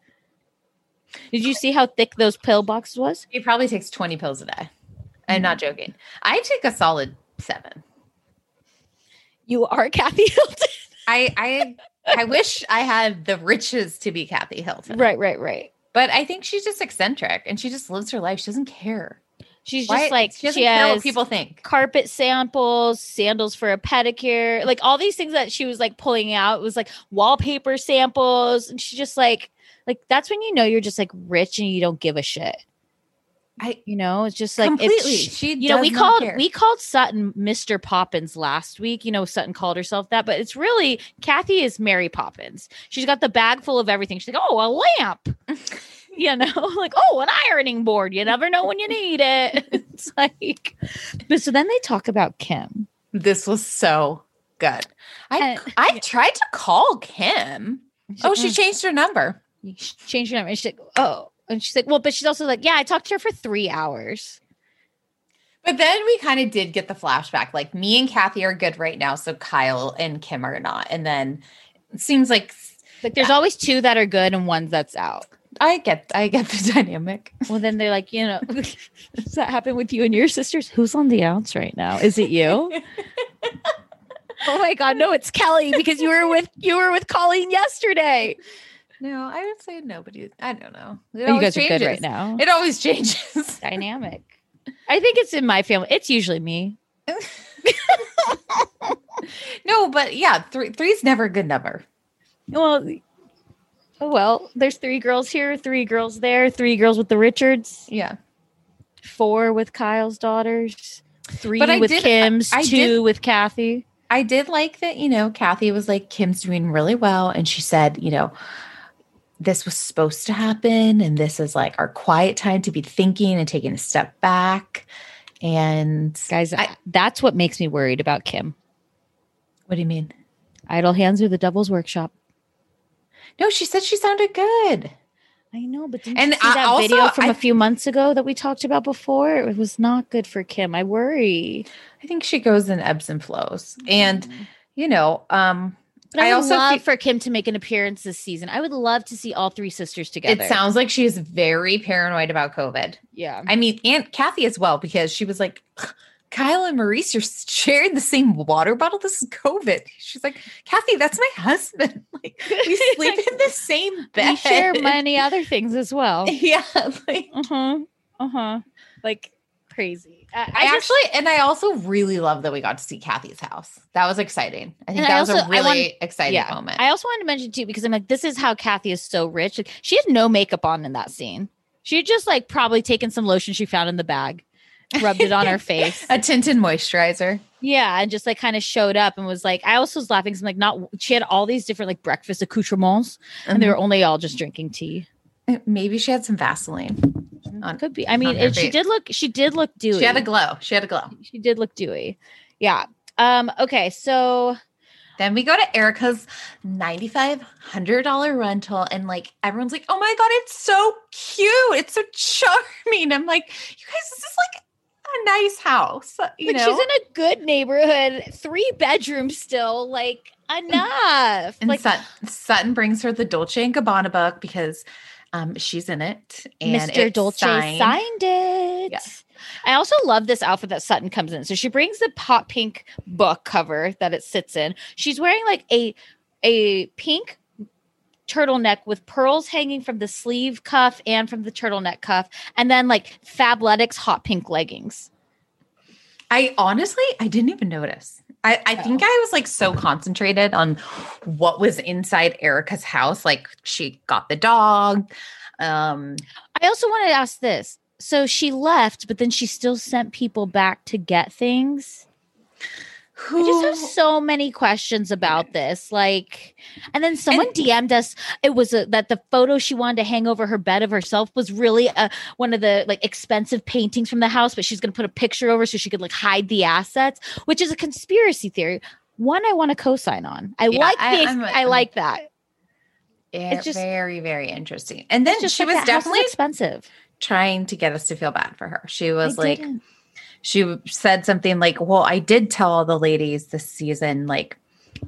Did you see how thick those pill boxes was? It probably takes twenty pills a day. I'm not Mm-hmm. joking. I take a solid seven. You are Kathy <laughs> Hilton. I I I wish I had the riches to be Kathy Hilton. right, right, right. But I think she's just eccentric and she just lives her life. She doesn't care. She's Why- just like she she, doesn't care has what people think. carpet samples, sandals for a pedicure, like all these things that she was like pulling out was like wallpaper samples, and she just like like that's when you know you're just like rich and you don't give a shit. I You know, it's just like completely. It's, she you know, we called care. we called Sutton Mr. Poppins last week. You know, Sutton called herself that, but it's really Kathy is Mary Poppins. She's got the bag full of everything. She's like, oh, a lamp. <laughs> you know, <laughs> like oh, an ironing board. You never know when you need it. <laughs> it's like, but so then they talk about Kim. This was so good. I And- I tried to call Kim. Oh, she Mm. changed her number. She changed her number. She's like, oh, and she's like, well, but she's also like, yeah, I talked to her for three hours. But then we kind of did get the flashback. Like me and Kathy are good right now, so Kyle and Kim are not. And then it seems like Like, there's uh, always two that are good and one that's out. I get I get the <laughs> dynamic. Well, then they're like, you know, <laughs> does that happen with you and your sisters? Who's on the outs right now? Is it you? <laughs> oh my god, no, it's Kelly because you were with you were with Colleen yesterday. No, I would say nobody. I don't know. It you always guys are good right changes. now. It always <laughs> changes. Dynamic. I think it's in my family. It's usually me. <laughs> no, but yeah, three three's never a good number. Well, oh well, there's three girls here, three girls there, three girls with the Richards, Yeah. four with Kyle's daughters, three But I with did- Kim's, I two did- with Kathy. I did like that, you know, Kathy was like, Kim's doing really well. And she said, you know, this was supposed to happen. And this is like our quiet time to be thinking and taking a step back. And Guys, I- that's what makes me worried about Kim. what do you mean? Idle hands are the devil's workshop. No, she said she sounded good. I know, but didn't And you see I- that also, video from I- a few months ago that we talked about before? It was not good for Kim. I worry. I think she goes in ebbs and flows. And you know, um But I, I would also love fe- for Kim to make an appearance this season. I would love to see all three sisters together. it sounds like she is very paranoid about COVID. yeah. I mean, Aunt Kathy as well, because she was like, Kyle and Maurice, you're sharing the same water bottle. This is COVID. She's like, Kathy, that's my <laughs> husband. Like, we <laughs> sleep in the same bed. We share many other things as well. <laughs> Yeah. Like, Uh huh. Uh huh. Like crazy. I, I, I just- actually, and I also really love that we got to see Kathy's house. That was exciting. I think that I was also- a really exciting yeah. moment. I also wanted to mention too because I'm like, this is how Kathy is so rich. Like, she had no makeup on in that scene. She had just like probably taken some lotion she found in the bag, rubbed it on her <laughs> face. a tinted moisturizer. Yeah, and just like kind of showed up and was like, I also was laughing because I'm like, not she had all these different like breakfast accoutrements, and they mm-hmm. were only all just drinking tea. Maybe she had some Vaseline. On, Could be. I mean, it, she did look. She did look dewy. She had a glow. She had a glow. She did look dewy. Yeah. Um. Okay. So Then we go to Erica's $9,500 rental, and like everyone's like, oh my God, it's so cute. It's so charming. I'm like, you guys, this is like a nice house. You like know? she's in a good neighborhood, three bedrooms still. Like enough. and like Sutton, Sutton brings her the Dolce and Gabbana book because um, she's in it. And Mr. Dolce signed. signed, it. Yes. I also love this outfit that Sutton comes in. So she brings the hot pink book cover that it sits in. She's wearing like a a pink turtleneck with pearls hanging from the sleeve cuff and from the turtleneck cuff, and then like Fabletics hot pink leggings. I honestly, I didn't even notice. I, I think I was like so concentrated on what was inside Erica's house. Like she got the dog. Um, I also want to ask this. So she left, but then she still sent people back to get things. I just have so many questions about this. Like, and then someone DM'd us. It was a, that the photo she wanted to hang over her bed of herself was really a, one of the like expensive paintings from the house, but she's going to put a picture over so she could like hide the assets, which is a conspiracy theory. One I want to co-sign on. I Yeah, like I- the, I'm- I like that. it's just- very, very interesting. And then just she like, was that house is definitely expensive. trying to get us to feel bad for her. She was I like, didn't. She said something like, "Well, I did tell all the ladies this season, like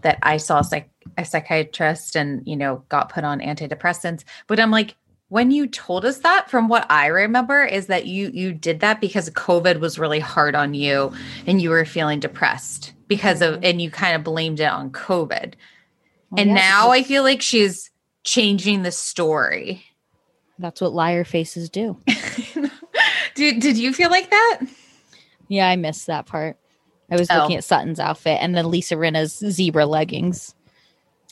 that I saw psych- a psychiatrist and you know got put on antidepressants." But I'm like, when you told us that, from what I remember, is that you you did that because COVID was really hard on you and you were feeling depressed because of, and you kind of blamed it on COVID. Well, and now I feel like she's changing the story. that's what liar faces do. <laughs> did did you feel like that? Yeah, I missed that part. I was Oh. looking at Sutton's outfit and then Lisa Rinna's zebra leggings.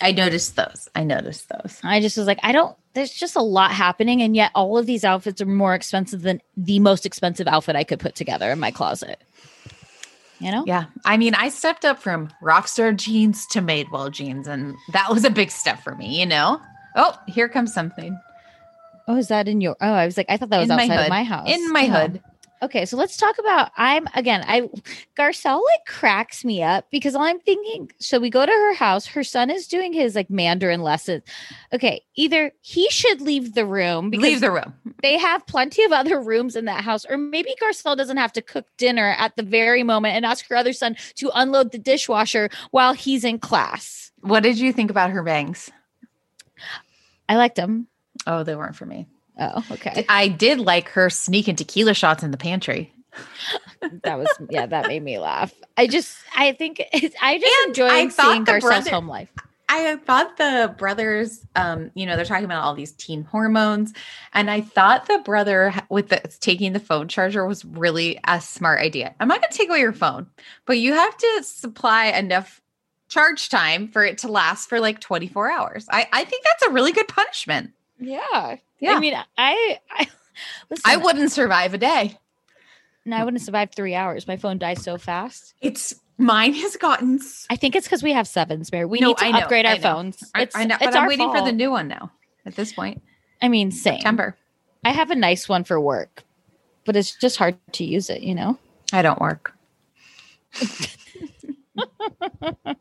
I noticed those. I noticed those. I just was like, I don't, there's just a lot happening. And yet all of these outfits are more expensive than the most expensive outfit I could put together in my closet. You know? Yeah. I mean, I stepped up from Rockstar jeans to Madewell jeans, and that was a big step for me, you know? Oh, here comes something. Oh, is that in your, oh, I was like, I thought that was In my outside hood. of my house. In my Oh. hood. Okay, so let's talk about I'm again, I Garcelle like cracks me up because all I'm thinking so we go to her house, her son is doing his like Mandarin lessons. Okay, either he should leave the room because Leave the room. they have plenty of other rooms in that house, or maybe Garcelle doesn't have to cook dinner at the very moment and ask her other son to unload the dishwasher while he's in class. What did you think about her bangs? I liked them. Oh, they weren't for me. Oh, okay. I did like her sneaking tequila shots in the pantry. That was yeah, that made me laugh. I just I think <laughs> it's, I just And enjoy I seeing Garcelle's brother- home life. I thought the brothers, um, you know, they're talking about all these teen hormones, and I thought the brother with the taking the phone charger was really a smart idea. I'm not going to take away your phone, but you have to supply enough charge time for it to last for like 24 hours. I, I think that's a really good punishment. Yeah. Yeah. I mean, I, I <laughs> listen. I wouldn't survive a day. No, I wouldn't survive three hours. My phone dies so fast. It's mine has gotten. I think it's because we have sevens, Mary. We No, need to know, upgrade our phones. I, It's, I know, it's but I'm waiting for the new one now. At this point, I mean, same. September. I have a nice one for work, but it's just hard to use it. You know. I don't work. <laughs> <laughs>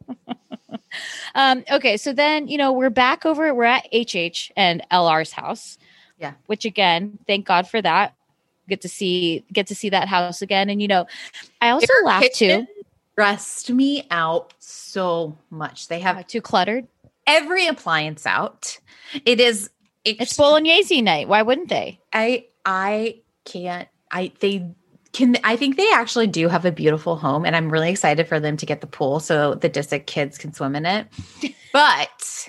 Um, okay, so then you know we're back over. We're at HH and LR's house. Yeah. Which again, thank God for that. Get to see get to see that house again, and you know, I also Their laughed too. Stressed me out so much. They have Uh, too cluttered. every appliance out. It is. It's bolognese night. Why wouldn't they? I I can't. I they can. I think they actually do have a beautiful home, and I'm really excited for them to get the pool so the Disick kids can swim in it. <laughs> But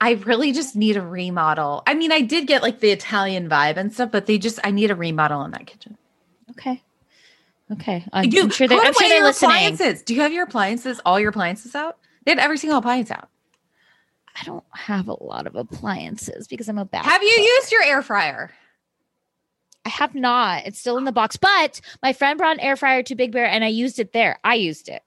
I really just need a remodel. I mean, I did get like the Italian vibe and stuff, but they just I need a remodel in that kitchen. Okay. Okay. I'm, You I'm sure they. I'm sure they're your listening. Appliances. Do you have your appliances? All your appliances out? They had every single appliance out. I don't have a lot of appliances because I'm a bad. Have you cook. used your air fryer? I have not. It's still in the box, but my friend brought an air fryer to Big Bear and I used it there. I used it.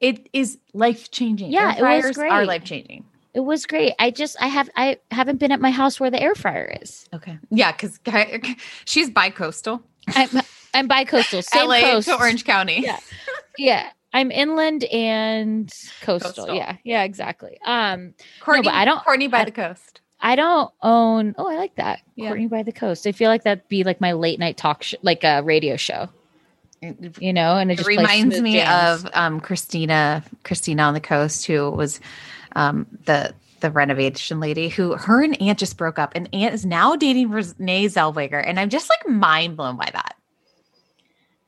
It is life changing. Yeah, air it was fryers are life changing. It was great. I just I have I haven't been at my house where the air fryer is. Okay. Yeah, because <laughs> she's bi-coastal. I'm I'm bi-coastal, <laughs> same LA coast. to Orange County. Yeah. Yeah. I'm inland and coastal. Coastal. Yeah. Yeah, exactly. Um Courtney, but I don't- Courtney by I- the coast. I don't own Oh, I like that. Yeah. Courtney by the Coast. I feel like that'd be like my late night talk sh- like a radio show, you know, and it, it just reminds me jams. of um, Christina, Christina on the coast, who was um, the the renovation lady. Who her and Ant just broke up, and Ant is now dating Renee Zellweger, and I'm just like mind blown by that.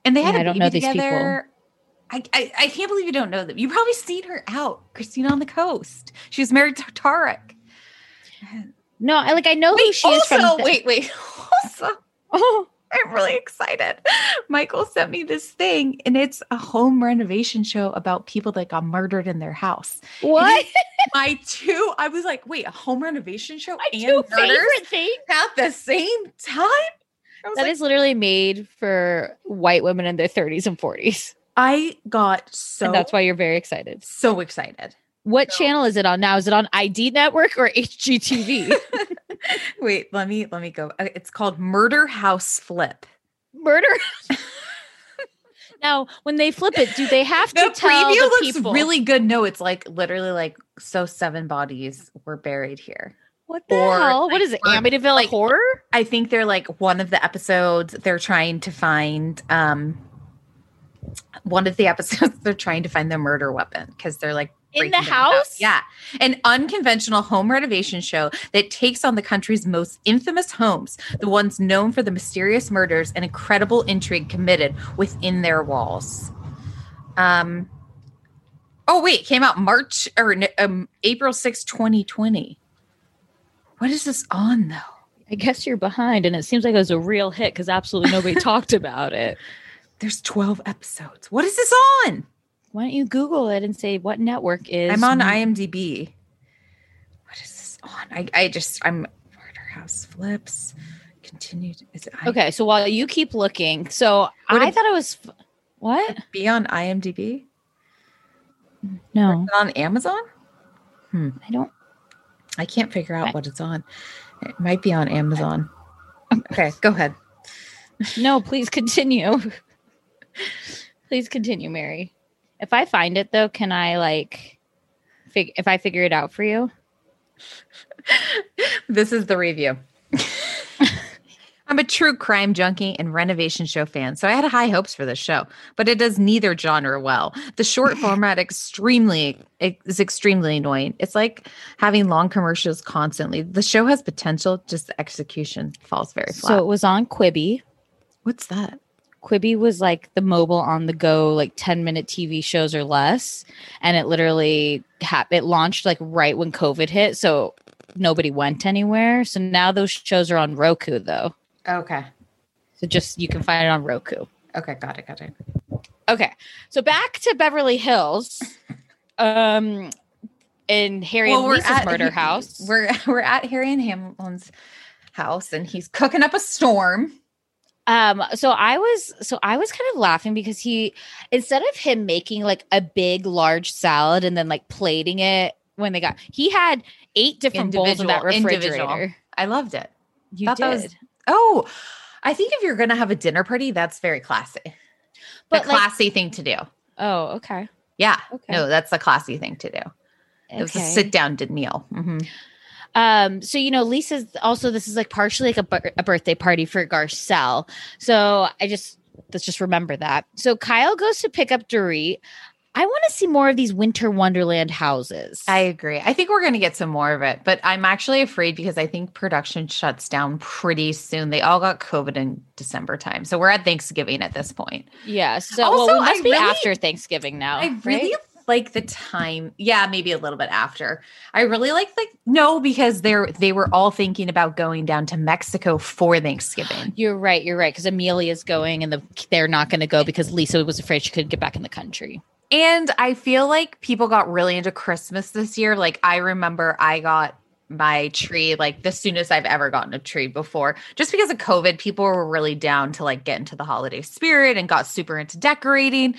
And they had Yeah, a I don't baby know these together. I, I I can't believe you don't know them. You probably seen her out, Christina on the coast. She was married to Tarek. No, I like I know who Wait, she is also, from. wait, wait. <laughs> Also, Oh, I'm really excited. Michael sent me this thing, and it's a home renovation show about people that got murdered in their house. what? My two, I was like, wait, a home renovation show My and two favorite things. at the same time? That like, is literally made for white women in their 30s and 40s. I got so and that's why you're very excited. so excited. What So- channel is it on now? Is it on ID Network or HGTV? <laughs> Wait, let me let me go. Uh, It's called Murder House Flip. Murder. <laughs> now, when they flip it, do they have to The tell preview the looks people really good. No, it's like literally like so seven bodies were buried here. what the or, hell? what like, is it? Amityville like- horror? I think they're like one of the episodes they're trying to find um one of the episodes <laughs> they're trying to find the murder weapon because they're like In the breaking down house? Yeah. An unconventional home renovation show that takes on the country's most infamous homes, the ones known for the mysterious murders and incredible intrigue committed within their walls. Um Oh wait, came out March or um, April 6, 2020. What is this on though? I guess you're behind, and it seems like it was a real hit because absolutely nobody <laughs> talked about it. There's 12 episodes. What is this on? Why don't you Google it and say what network is? I'm on IMDb. What is this on? I, I just I'm House Flips. Continued. Is it I- Okay, so while you keep looking, so Would I it- thought it was what? be on IMDb? No, Is it on Amazon? Hmm. I don't. I can't figure out I- what it's on. It might be on Amazon. <laughs> Okay, go ahead. No, please continue. <laughs> please continue, Mary. If I find it though, can I like, fig- if I figure it out for you? <laughs> This is the review. <laughs> I'm a true crime junkie and renovation show fan, so I had high hopes for this show, but it does neither genre well. The short <laughs> format extremely is extremely annoying. It's like having long commercials constantly. The show has potential, just the execution falls very flat. So it was on Quibi. what's that? Quibi was like the mobile on the go, like 10 minute TV shows or less. And it literally ha- it launched like right when COVID hit. So nobody went anywhere. So now those shows are on Roku though. Okay. So just you can find it on Roku. Okay, got it, got it. Okay. So back to Beverly Hills. Um in Harry and Lisa's murder house. We're we're at Harry and Hamlin's house, and he's cooking up a storm. Um, so I was so I was kind of laughing because he instead of him making like a big large salad and then like plating it when they got he had eight different bowls in that refrigerator. individual. I loved it. You Thought did. was- Oh, I think if you're gonna have a dinner party, that's very classy. But the like, classy thing to do. oh, okay. Yeah. Okay. No, that's the classy thing to do. It was a sit down to meal. Mhm. Um, so you know, Lisa's also this is like partially like a, a birthday party for Garcelle. So I just let's just remember that. So Kyle goes to pick up Dorit. I want to see more of these winter wonderland houses. I agree. I think we're going to get some more of it, but I'm actually afraid because I think production shuts down pretty soon. They all got COVID in December time. So we're at Thanksgiving at this point. yeah. So Also, well, we must I be really- after Thanksgiving now. I really right? Like the time. Yeah, maybe a little bit after. I really like like no because they're they were all thinking about going down to Mexico for Thanksgiving. <gasps> You're right. You're right. Because Amelia's going, and the, they're not going to go because Lisa was afraid she couldn't get back in the country. And I feel like people got really into Christmas this year. Like I remember I got my tree like the soonest I've ever gotten a tree before. Just because of COVID, people were really down to like get into the holiday spirit and got super into decorating.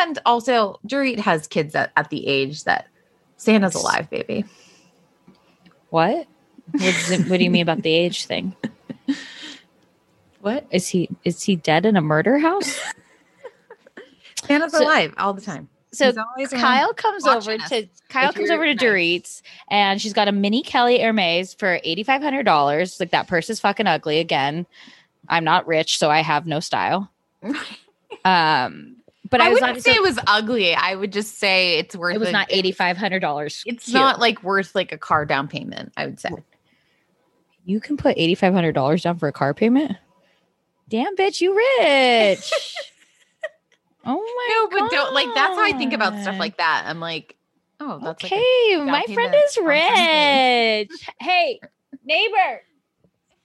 And also Dorit has kids at, at the age that Santa's alive, baby. What? What's it- what do you mean about the <laughs> age thing? What is he? Is he dead in a murder house? Santa's So- alive all the time. So Kyle comes over us. to Kyle comes over to nice. Dorit's and she's got a mini Kelly Hermes for eighty five hundred dollars. Like that purse is fucking ugly. Again, I'm not rich, so I have no style. <laughs> Um, but I, I was wouldn't not say it was ugly. I would just say it's worth it was a- not eighty five hundred dollars. It's not like worth like a car down payment, I would say. you can put eighty five hundred dollars down for a car payment. Damn, bitch, you rich. <laughs> oh my god. No, but don't like that's how I think about stuff like that. I'm like, oh, that's like okay, down my friend is rich. <laughs> hey, neighbor,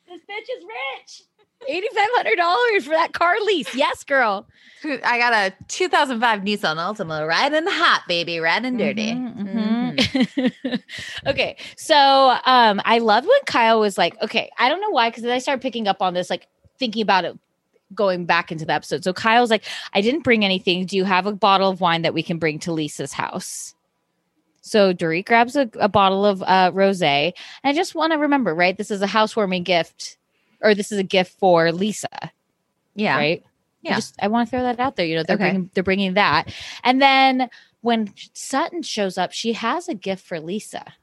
this bitch is rich. Eighty-five hundred dollars for that car lease. Yes, girl. I got a 2005 Nissan Altima, riding hot, baby, riding dirty. Mhm, Mhm. mhm. <laughs> okay, so um, I love when Kyle was like, okay, I don't know why, because then I started picking up on this, like thinking about it going back into the episode. So Kyle's like, I didn't bring anything. Do you have a bottle of wine that we can bring to Lisa's house? So Dorit grabs a, a bottle of uh, rosé. And I just want to remember, right? This is a housewarming gift, or this is a gift for Lisa, Yeah. right? I Yeah. just I want to throw that out there. You know, they're Okay. bringing they're bringing that, and then when Sutton shows up, she has a gift for Lisa.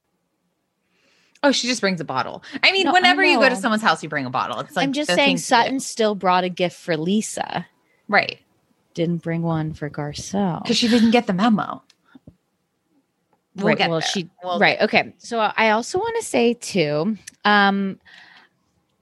Oh, she just brings a bottle. I mean, No, I whenever you go to someone's house, you bring a bottle. It's like I'm just saying, thing to do. Sutton still brought a gift for Lisa. right? Didn't bring one for Garcelle. Because she didn't get the memo. We'll right. well, there. she We'll right. Okay. So I also want to say too, um,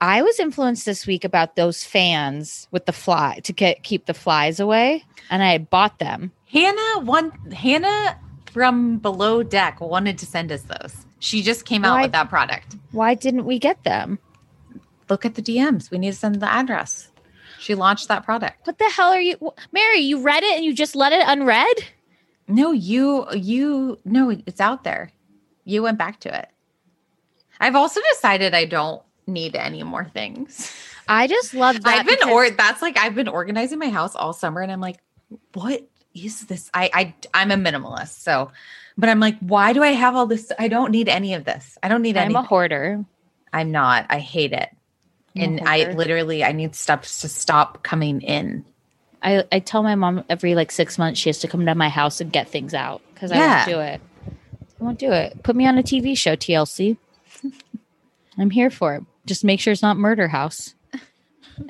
I was influenced this week about those fans with the fly to get keep the flies away, and I bought them. Hannah one Hannah from below deck wanted to send us those. She just came out Why- with that product. Why didn't we get them? Look at the DMs. We need to send the address. She launched that product. What the hell are you, Mary? You read it and you just let it unread? No, you you no, it's out there. You went back to it. I've also decided I don't need any more things. I just love that. I've been or that's like I've been organizing my house all summer and I'm like, what is this? I I I'm a minimalist. So but I'm like, why do I have all this? I don't need any of this. I don't need any. I'm any. a hoarder. I'm not. I hate it. I'm And I literally I need stuff to stop coming in. I, I tell my mom every like six months she has to come to my house and get things out because I Yeah. won't do it. I won't do it. Put me on a TV show, TLC. <laughs> I'm here for it. Just make sure it's not Murder House.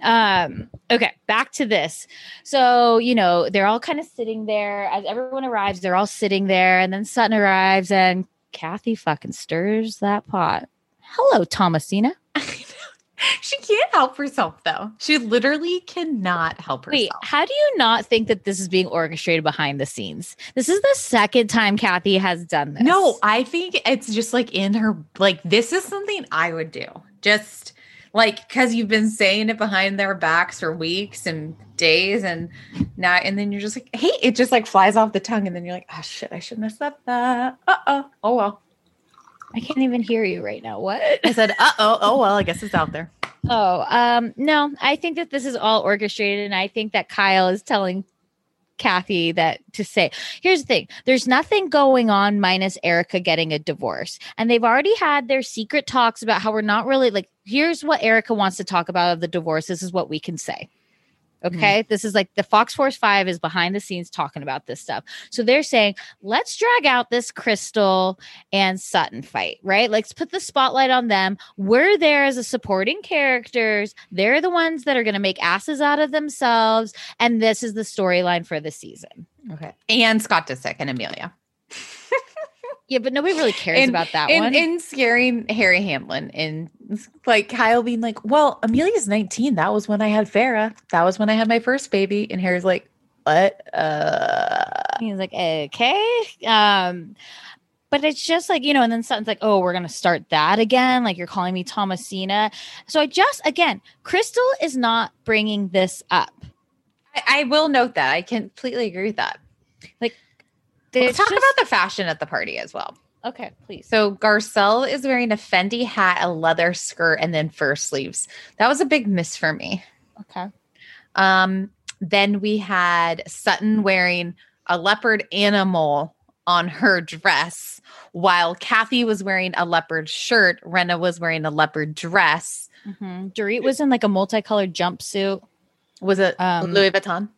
Um, okay, back to this. So, you know, they're all kind of sitting there as everyone arrives, they're all sitting there, and then Sutton arrives and Kathy fucking stirs that pot. Hello, Thomasina. <laughs> she can't help herself though. She literally cannot help herself. Wait, how do you not think that this is being orchestrated behind the scenes? This is the second time Kathy has done this. No, I think it's just like in her like this is something I would do. Just like cuz you've been saying it behind their backs for weeks and days and now and then you're just like, "Hey, it just like flies off the tongue and then you're like, "Oh shit, I shouldn't have said that." Uh-oh. Oh well. I can't even hear you right now. What? I said, "Uh-oh. Oh well, I guess it's out there." Oh, um, no, I think that this is all orchestrated, and I think that Kyle is telling Kathy that to say. Here's the thing: there's nothing going on minus Erica getting a divorce, and they've already had their secret talks about how we're not really like. Here's what Erica wants to talk about of the divorce. This is what we can say. Mm-hmm. Okay. This is like the Fox Force 5 is behind the scenes talking about this stuff. So they're saying, let's drag out this Crystal and Sutton fight, right? Let's put the spotlight on them. We're there as a supporting characters. They're the ones that are going to make asses out of themselves. And this is the storyline for the season. Okay. And Scott Disick and Amelia. Yeah, but nobody really cares And- about that and, one. And scaring Harry Hamlin and like Kyle being like, well, Amelia's 19. That was when I had Farrah. That was when I had my first baby. And Harry's like, what? Uh, He's like, okay. Um, but it's just like, you know, and then Sutton's like, oh, we're going to start that again. Like, you're calling me Thomasina. So I just, again, Crystal is not bringing this up. I, I will note that. I completely agree with that. Let's talk just- about the fashion at the party as well. Okay, please. So Garcelle is wearing a Fendi hat, a leather skirt, and then fur sleeves. That was a big miss for me. Okay. Um, then we had Sutton wearing a leopard animal on her dress, while Kathy was wearing a leopard shirt. Rinna was wearing a leopard dress. Mm-hmm. Dorit was in like a multicolored jumpsuit. Was it Um, Louis Vuitton?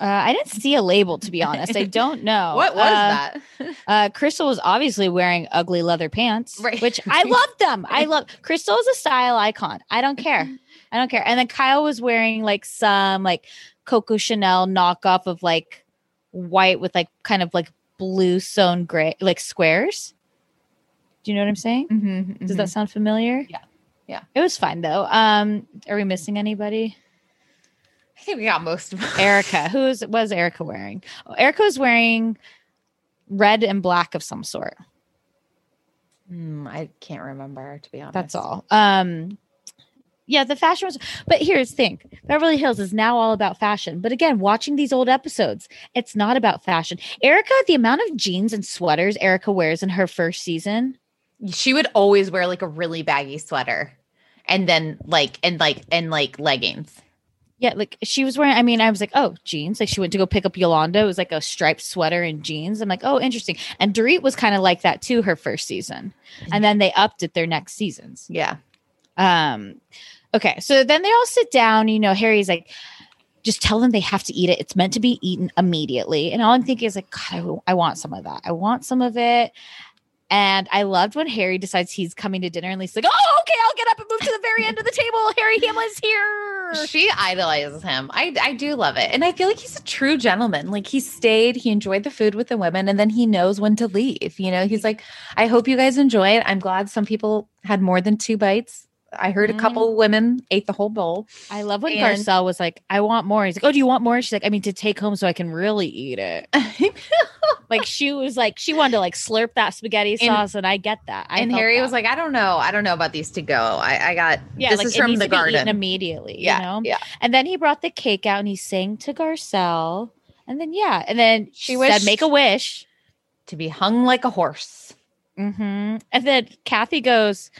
Uh, I didn't see a label, to be honest. I don't <laughs> know. what was Uh, that? <laughs> Uh, Crystal was obviously wearing ugly leather pants, <laughs> Right. which I love them. I love Crystal is a style icon. I don't care. I don't care. And then Kyle was wearing like some like Coco Chanel knockoff of like white with like kind of like blue sewn gray like squares. Do you know what I'm saying? Mhm, Does mhm. that sound familiar? Yeah. Yeah. It was fine though. Um, are we missing anybody? I think we got most of them. Erica. <laughs> Who is was Erica wearing? Oh, Erica was wearing red and black of some sort. Hmm, I can't remember to be honest. That's all. Um yeah, the fashion was but here's the thing. Beverly Hills is now all about fashion. But again, watching these old episodes, it's not about fashion. Erica, the amount of jeans and sweaters Erica wears in her first season. She would always wear like a really baggy sweater, and then like and like and like leggings. Yeah, like she was wearing, I mean, I was like, oh, jeans. Like she went to go pick up Yolanda. It was like a striped sweater and jeans. I'm like, oh, interesting. And Dorit was kind of like that too, her first season. And then they upped it their next seasons. Yeah. Um, okay, so then they all sit down. You know, Harry's like, just tell them they have to eat it. It's meant to be eaten immediately. And all I'm thinking is like, God, I, w- I want some of that. I want some of it. And I loved when Harry decides he's coming to dinner and Lisa's like, oh, okay, I'll get up and move to the very end of the table. Harry Hamlin's here. She idolizes him. I I do love it. And I feel like he's a true gentleman. Like he stayed, he enjoyed the food with the women, and then he knows when to leave. You know, he's like, I hope you guys enjoy it. I'm glad some people had more than two bites. I heard a couple women ate the whole bowl. I love when And- Garcelle was like, I want more. He's like, Oh, do you want more? She's like, I mean, to take home so I can really eat it. <laughs> like she was like, she wanted to like slurp that spaghetti sauce, and I get that. I and Harry that. was like, I don't know. I don't know about these to go. I, I got Yeah, this like, is from the garden. immediately. yeah. you know. Yeah. And then he brought the cake out and he sang to Garcelle. And then yeah, and then she She said, "Make a wish." To be hung like a horse. hmm And then Kathy goes,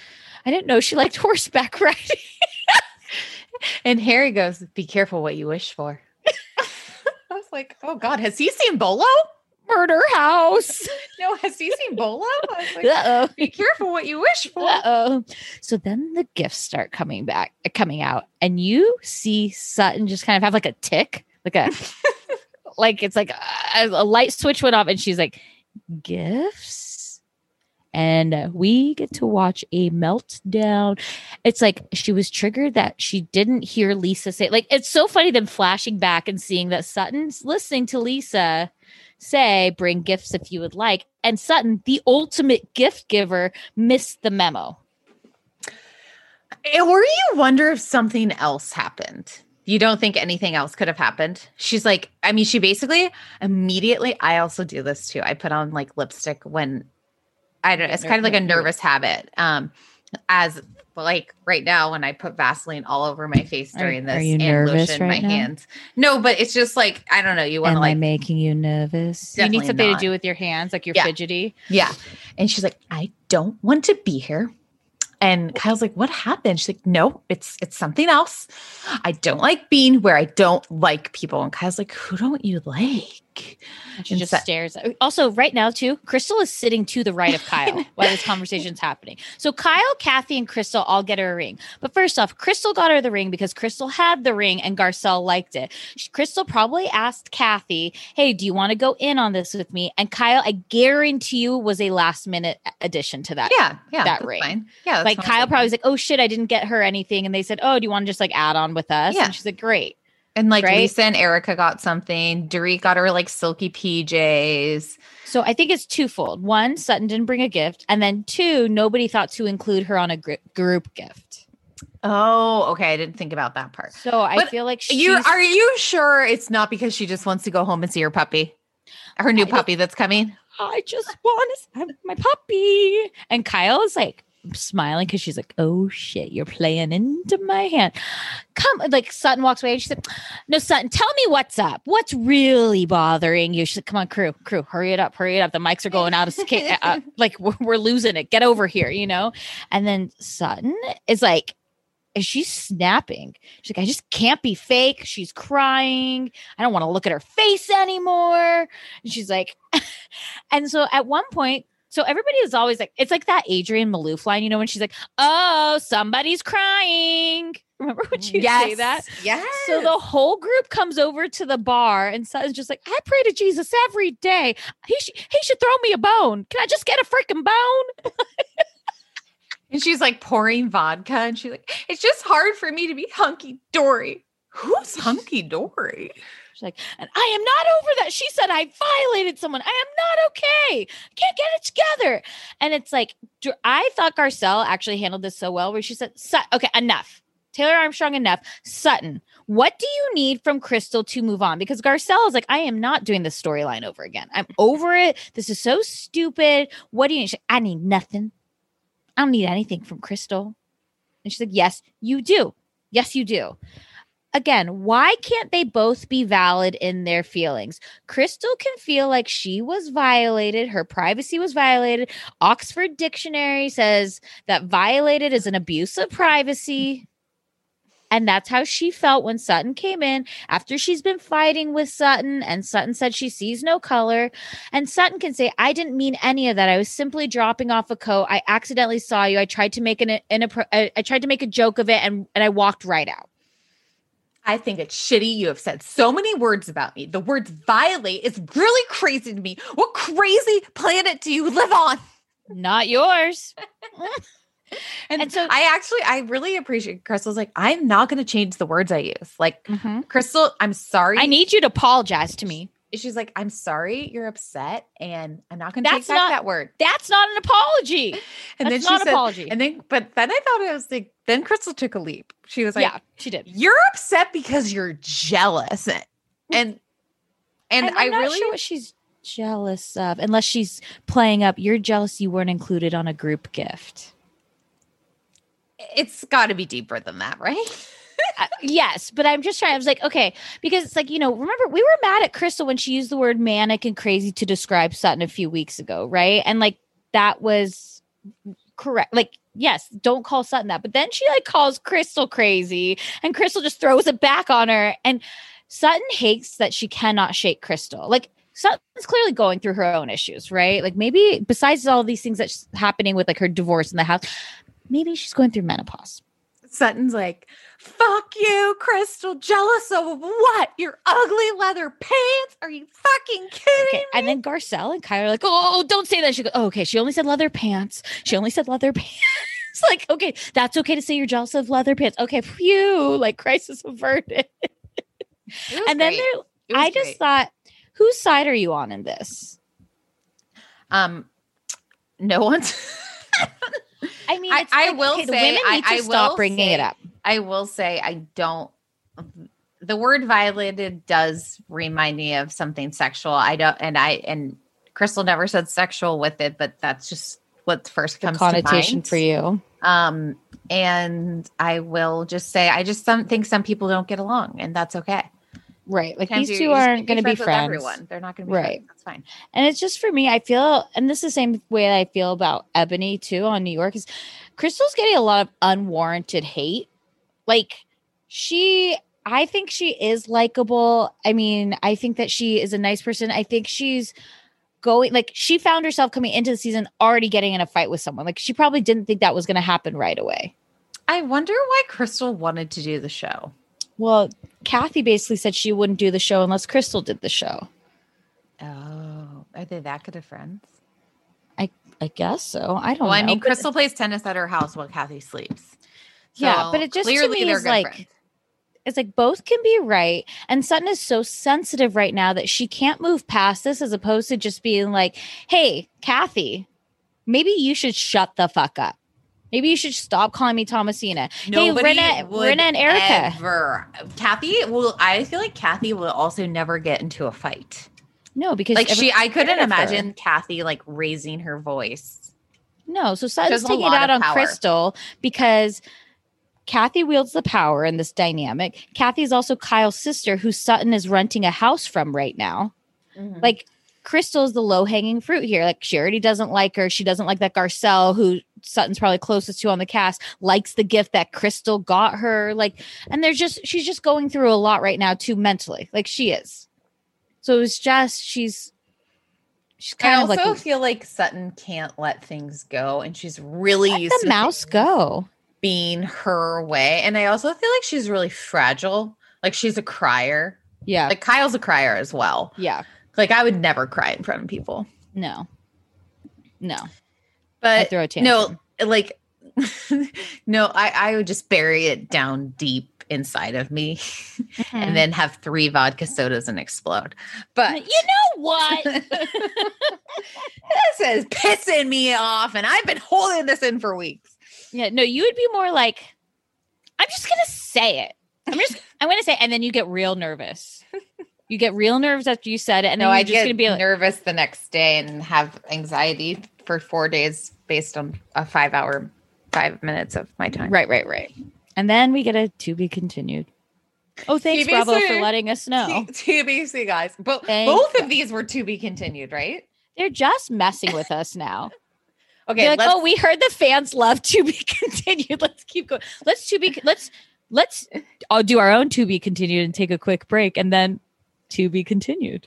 "I didn't know she liked <laughs> horseback riding." <laughs> And Harry goes, Be careful what you wish for. <laughs> I was like, Oh God, has he seen Bolo? Murder house. No, has he seen Bolo? Like, uh oh. Be careful what you wish for. Uh oh. So then the gifts start coming back, uh, coming out, and you see Sutton just kind of have like a tick, like a, like it's like a, a light switch went off, and she's like, gifts. And we get to watch a meltdown. It's like she was triggered that she didn't hear Lisa say, like, it's so funny them flashing back and seeing that Sutton's listening to Lisa say, bring gifts if you would like. And Sutton, the ultimate gift giver, missed the memo. Eh, Or you wonder if something else happened. You don't think anything else could have happened? She's like, I mean, she basically immediately, I also do this too. I put on like lipstick when I don't it's kind of like a nervous habit. Um, as like right now when I put Vaseline all over my face Are- during are this you and nervous lotion right my now? hands. No, but it's just like, I don't know. You want to Am I like making you nervous? You need something not. to do with your hands, like you're Yeah. fidgety. Yeah. And she's like, I don't want to be here. And Kyle's like, what happened? She's like, no, it's it's something else. I don't like being where I don't like people. And Kyle's like, who don't you like? Like. She And just stares. Also, right now, too, Crystal is sitting to the right of <laughs> Kyle while this conversation's happening. So Kyle, Kathy, and Crystal all get her a ring. But first off, Crystal got her the ring because Crystal had the ring and Garcelle liked it. Crystal probably asked Kathy, Hey, do you want to go in on this with me? And Kyle, I guarantee you, was a last minute addition to that. Yeah, yeah, that ring. Fine. Yeah, like. Kyle probably was like, "Oh shit, I didn't get her anything," and they said, "Oh, do you want to just like add on with us?" Yeah. and she's like, "Great." And like right? Lisa and Erica got something. Dorit got her like silky PJs. So I think it's twofold. One, Sutton didn't bring a gift, and then two, nobody thought to include her on a gr- group gift. Oh, okay. I didn't think about that part. So I But feel like she's, You are you sure it's not because she just wants to go home and see her puppy, her new I- puppy that's coming? I just want to have my puppy. And Kyle is like smiling because she's like, "Oh shit, you're playing into my hand." Come, like Sutton walks away and she said, "No, Sutton, tell me what's up. What's really bothering you?" She said, "Come on, crew, crew, hurry it up, hurry it up. The mics are going out of sca- uh, <laughs> like we're, we're losing it. Get over here, you know." And then Sutton is like. And she's snapping. She's like, I just can't be fake. She's crying. I don't want to look at her face anymore. And she's like, <laughs> and so at one point, so everybody is always like, it's like that Adrienne Maloof line, you know, when she's like, "Oh, somebody's crying." <laughs> Remember when she would say that? Yes. So the whole group comes over to the bar, and Sutton's just like, "I pray to Jesus every day. He sh- he should throw me a bone. Can I just get a freaking bone?" <laughs> and she's like pouring vodka, and she's like, "It's just hard for me to be hunky dory." Who's hunky dory? She's like, "And I am not over that." She said, "I violated someone. I am not okay. Can't get it together." And it's like, I thought Garcelle actually handled this so well, where she said, "Okay, enough." Taylor Armstrong enough. Sutton, what do you need from Crystal to move on? Because Garcelle is like, I am not doing this storyline over again. I'm over it. This is so stupid. What do you need? I need nothing. I don't need anything from Crystal. And she's like, Yes, you do. Yes, you do. Again, why can't they both be valid in their feelings? Crystal can feel like she was violated, her privacy was violated. Oxford Dictionary says that violated is an abuse of privacy. And that's how she felt when Sutton came in after she's been fighting with Sutton. And Sutton said she sees no color. And Sutton can say, I didn't mean any of that. I was simply dropping off a coat. I accidentally saw you. I tried to make an, an I I tried to make a joke of it and, and I walked right out. I think it's shitty. You have said so many words about me. The words violate is really crazy to me. What crazy planet do you live on? Not yours. <laughs> And, And so- I actually, I really appreciate Crystal's like, I'm not going to change the words I use. Like, Mhm. Crystal, I'm sorry. I need you to apologize to me. She's like, I'm sorry you're upset, and I'm not going to take back not- that word. That's not an apology. <laughs> And That's then she said, apology. and then, but then I thought it was like, then Crystal took a leap. She was like, yeah, she did. you're upset because you're jealous, and and, and I I'm not really sure what she's jealous of, unless she's playing up. You're jealous you weren't included on a group gift. it's got to be deeper than that, right? Yes, but I'm just trying. I was like, okay, because it's like you know, remember we were mad at Crystal when she used the word manic and crazy to describe Sutton a few weeks ago, right? And like that was correct. Like, yes, don't call Sutton that. But then she like calls Crystal crazy, and Crystal just throws it back on her. And Sutton hates that she cannot shake Crystal. Like Sutton's clearly going through her own issues, right? Like maybe besides all these things that's happening with like her divorce in the house, maybe she's going through menopause. Sutton's like, fuck you, Crystal. Jealous of what? Your ugly leather pants? Are you fucking kidding? Okay. And then Garcelle and Kyle are like, oh, don't say that. She goes, oh, okay. She only said leather pants. She only said leather <laughs> pants. Like, okay, that's okay to say you're jealous of leather pants. Okay, phew, like crisis averted. And then great. there, It was I just great. thought, whose side are you on in this? um, no one's. <laughs> I mean, I- I like, will okay, say- I- I stop will bringing it up. I will say I don't. The word violated does remind me of something sexual. I don't, and I and Crystal never said sexual with it, but that's just what first The comes connotation to mind. for you. Um, and I will just say I just some think some people don't get along, and that's okay. Right. Like Sometimes these you- two you aren't going to be friends. Everyone, they're not going to be Right. friends. That's fine. And it's just for me, I feel, and this is the same way I feel about Eboni too on New York, is Crystal's getting a lot of unwarranted hate. Like she, I think she is likable. I mean, I think that she is a nice person. I think she's going like she found herself coming into the season already getting in a fight with someone. Like she probably didn't think that was going to happen right away. I wonder why Crystal wanted to do the show. Well, Kathy basically said she wouldn't do the show unless Crystal did the show. Oh, are they that good of friends? I I guess so. I don't Well, know. I mean, but- Crystal plays tennis at her house while Kathy sleeps. Yeah, but it just to clearly me they're is good like- friends. it's like both can be right. And Sutton is so sensitive right now that she can't move past this as opposed to just being like, hey, Kathy, maybe you should shut the fuck up. Maybe you should stop calling me Thomasina. hey, Nobody Rinna, would Rinna and Erica. Ever. Kathy will. I feel like Kathy will also never get into a fight. No, because Like she, I couldn't of her. imagine Kathy like raising her voice. No, so Sutton's taking it out on power. Crystal because Kathy wields the power in this dynamic. Kathy is also Kyle's sister, who Sutton is renting a house from right now. Mm-hmm. Like Crystal is the low hanging fruit here. Like she already doesn't like her. She doesn't like that Garcelle, who Sutton's probably closest to on the cast, likes the gift that Crystal got her. Like, and there's just she's just going through a lot right now too mentally. Like she is. So it's just she's she's I kind of also like feel like Sutton can't let things go, and she's really let used the to mouse go. being her way. And I also feel like she's really fragile. Like she's a crier. Yeah. Like Kyle's a crier as well. yeah. Like I would never cry in front of people. No. No. But I throw a no, like <laughs> no, I, I would just bury it down deep inside of me <laughs> Mm-hmm. and then have three vodka sodas and explode. But you know what? <laughs> this is pissing me off, and I've been holding this in for weeks. yeah, no, you would be more like, I'm just gonna say it. I'm just I'm gonna say it, and then you get real nervous. You get real nervous after you said it, and no, then I just get gonna be like, nervous the next day and have anxiety for four days based on a five hour, five minutes of my time. right, right, right. And then we get a to be continued. Oh, thanks, Bravo, for letting us know. T- TBC guys. But Thank both of these were to be continued, right? They're just messing with us now. <laughs> Okay, They're like, oh, we heard the fans love to be <laughs> continued. Let's keep going. Let's to be let's let's I'll do our own to be continued and take a quick break and then to be continued.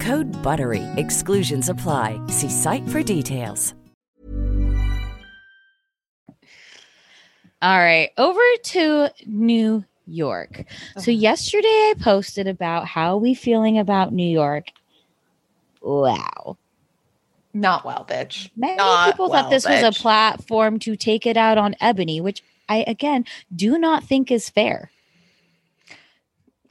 Code BUTTERY. Exclusions apply. See site for details. All right, over to New York. So yesterday I posted about how we feeling about New York. Wow. Not well, bitch. Many Not people well, thought this was a platform to take it out on Eboni, which I again do not think is fair.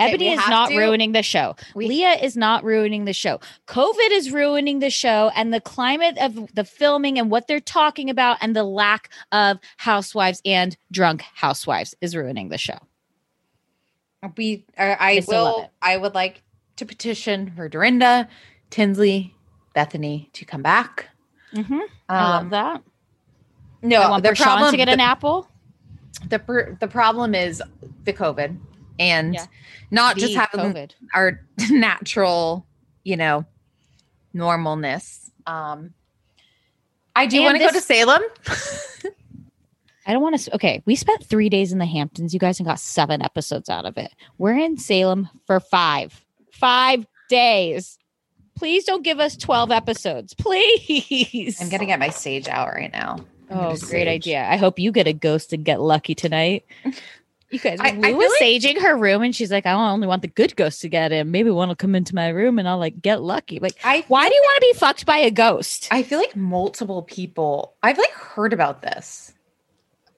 Okay, Eboni is not to- ruining the show. we- Leah is not ruining the show. COVID is ruining the show, and the climate of the filming and what they're talking about, and the lack of housewives and drunk housewives is ruining the show. We, uh, I I will. I would like to petition for Dorinda, Tinsley, Bethany to come back. Mm-hmm. I love Um, that. No, I want the Prashant problem to get an apple. the the problem is the COVID and Yeah. Not just having COVID. our <laughs> natural, you know, normalness. Um, I do want to go to Salem. <laughs> I don't want to. Okay, we spent three days in the Hamptons, you guys, and got seven episodes out of it. We're in Salem for five, five days. Please don't give us twelve episodes, <laughs> please. I'm gonna get my sage out right now. I'm Oh, great sage. idea! I hope you get a ghost and get lucky tonight. You guys, I- Lou I was like- saging her room, and she's like, "I only want the good ghosts to get in. Maybe one will come into my room, and I'll like get lucky." Like, I why do you want to be fucked by a ghost? I feel like multiple people. I've like heard about this.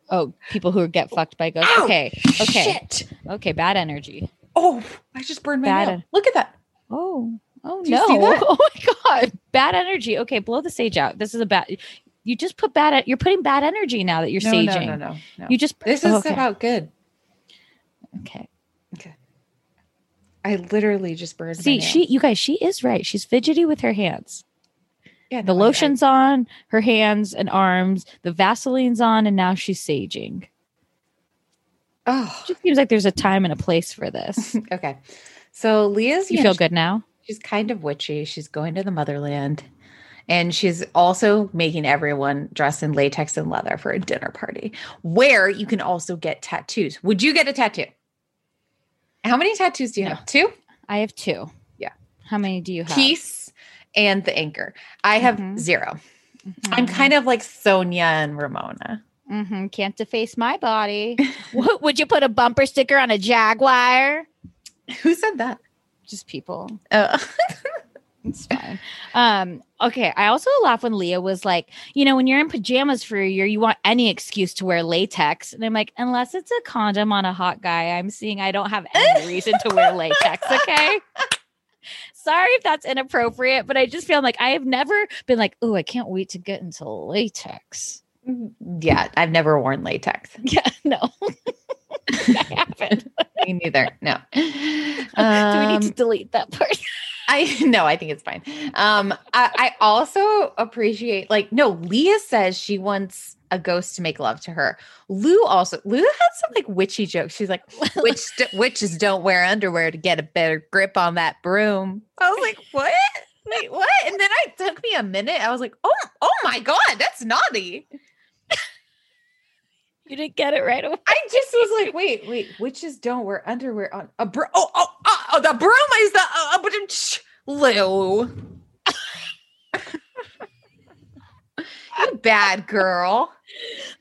oh, people who get fucked by ghosts. Ow, okay, okay, Shit. okay. Bad energy. Oh, I just burned my Bad nail. en- Look at that. Oh, oh Do no! <laughs> Oh my god, bad energy. Okay, blow the sage out. This is a bad. You just put bad. You're putting bad energy now that you're No, no, saging. no, no, no. You just This is okay. about good. Okay. Okay. I literally just burned. See, she, you guys, she is right. She's fidgety with her hands. yeah, The no, I- I- lotion's on her hands and arms. The Vaseline's on, and now she's saging. oh, Just seems like there's a time and a place for this. <laughs> okay. So Leah's. You know, feel good now? She's kind of witchy. She's going to the motherland. And she's also making everyone dress in latex and leather for a dinner party where you can also get tattoos. Would you get a tattoo? How many tattoos do you No. have? Two? I have two. Yeah. How many do you have? Peace and the anchor. I have Mhm. 0 I'm Mhm. kind of like Sonja and Ramona. Mm-hmm. Can't deface my body. <laughs> Would you put a bumper sticker on a Jaguar? Who said that? Just people. Oh. <laughs> It's fine. Um, okay. I also laugh when Leah was like, you know, when you're in pajamas for a year, you want any excuse to wear latex. And I'm like, unless it's a condom on a hot guy, I'm seeing I don't have any reason to wear latex. Okay. <laughs> Sorry if that's inappropriate, but I just feel like I have never been like, oh, I can't wait to get into latex. yeah, I've never worn latex. <laughs> Yeah, no. <laughs> I haven't. Me neither. No. Do we need to Um, delete that part? I <laughs> no, I think it's fine. Um, I, I also appreciate like no, Leah says she wants a ghost to make love to her. Lou also Lou had some like witchy jokes. She's like, <laughs> witch witches don't wear underwear to get a better grip on that broom. I was like, what? Wait, what? And then I took me a minute. I was like, oh, oh my god, that's naughty. You didn't get it right away. I just was like, wait, wait, witches don't wear underwear on a broom. Oh, oh, oh, oh, the broom is the uh, but shh, Lou. you bad girl.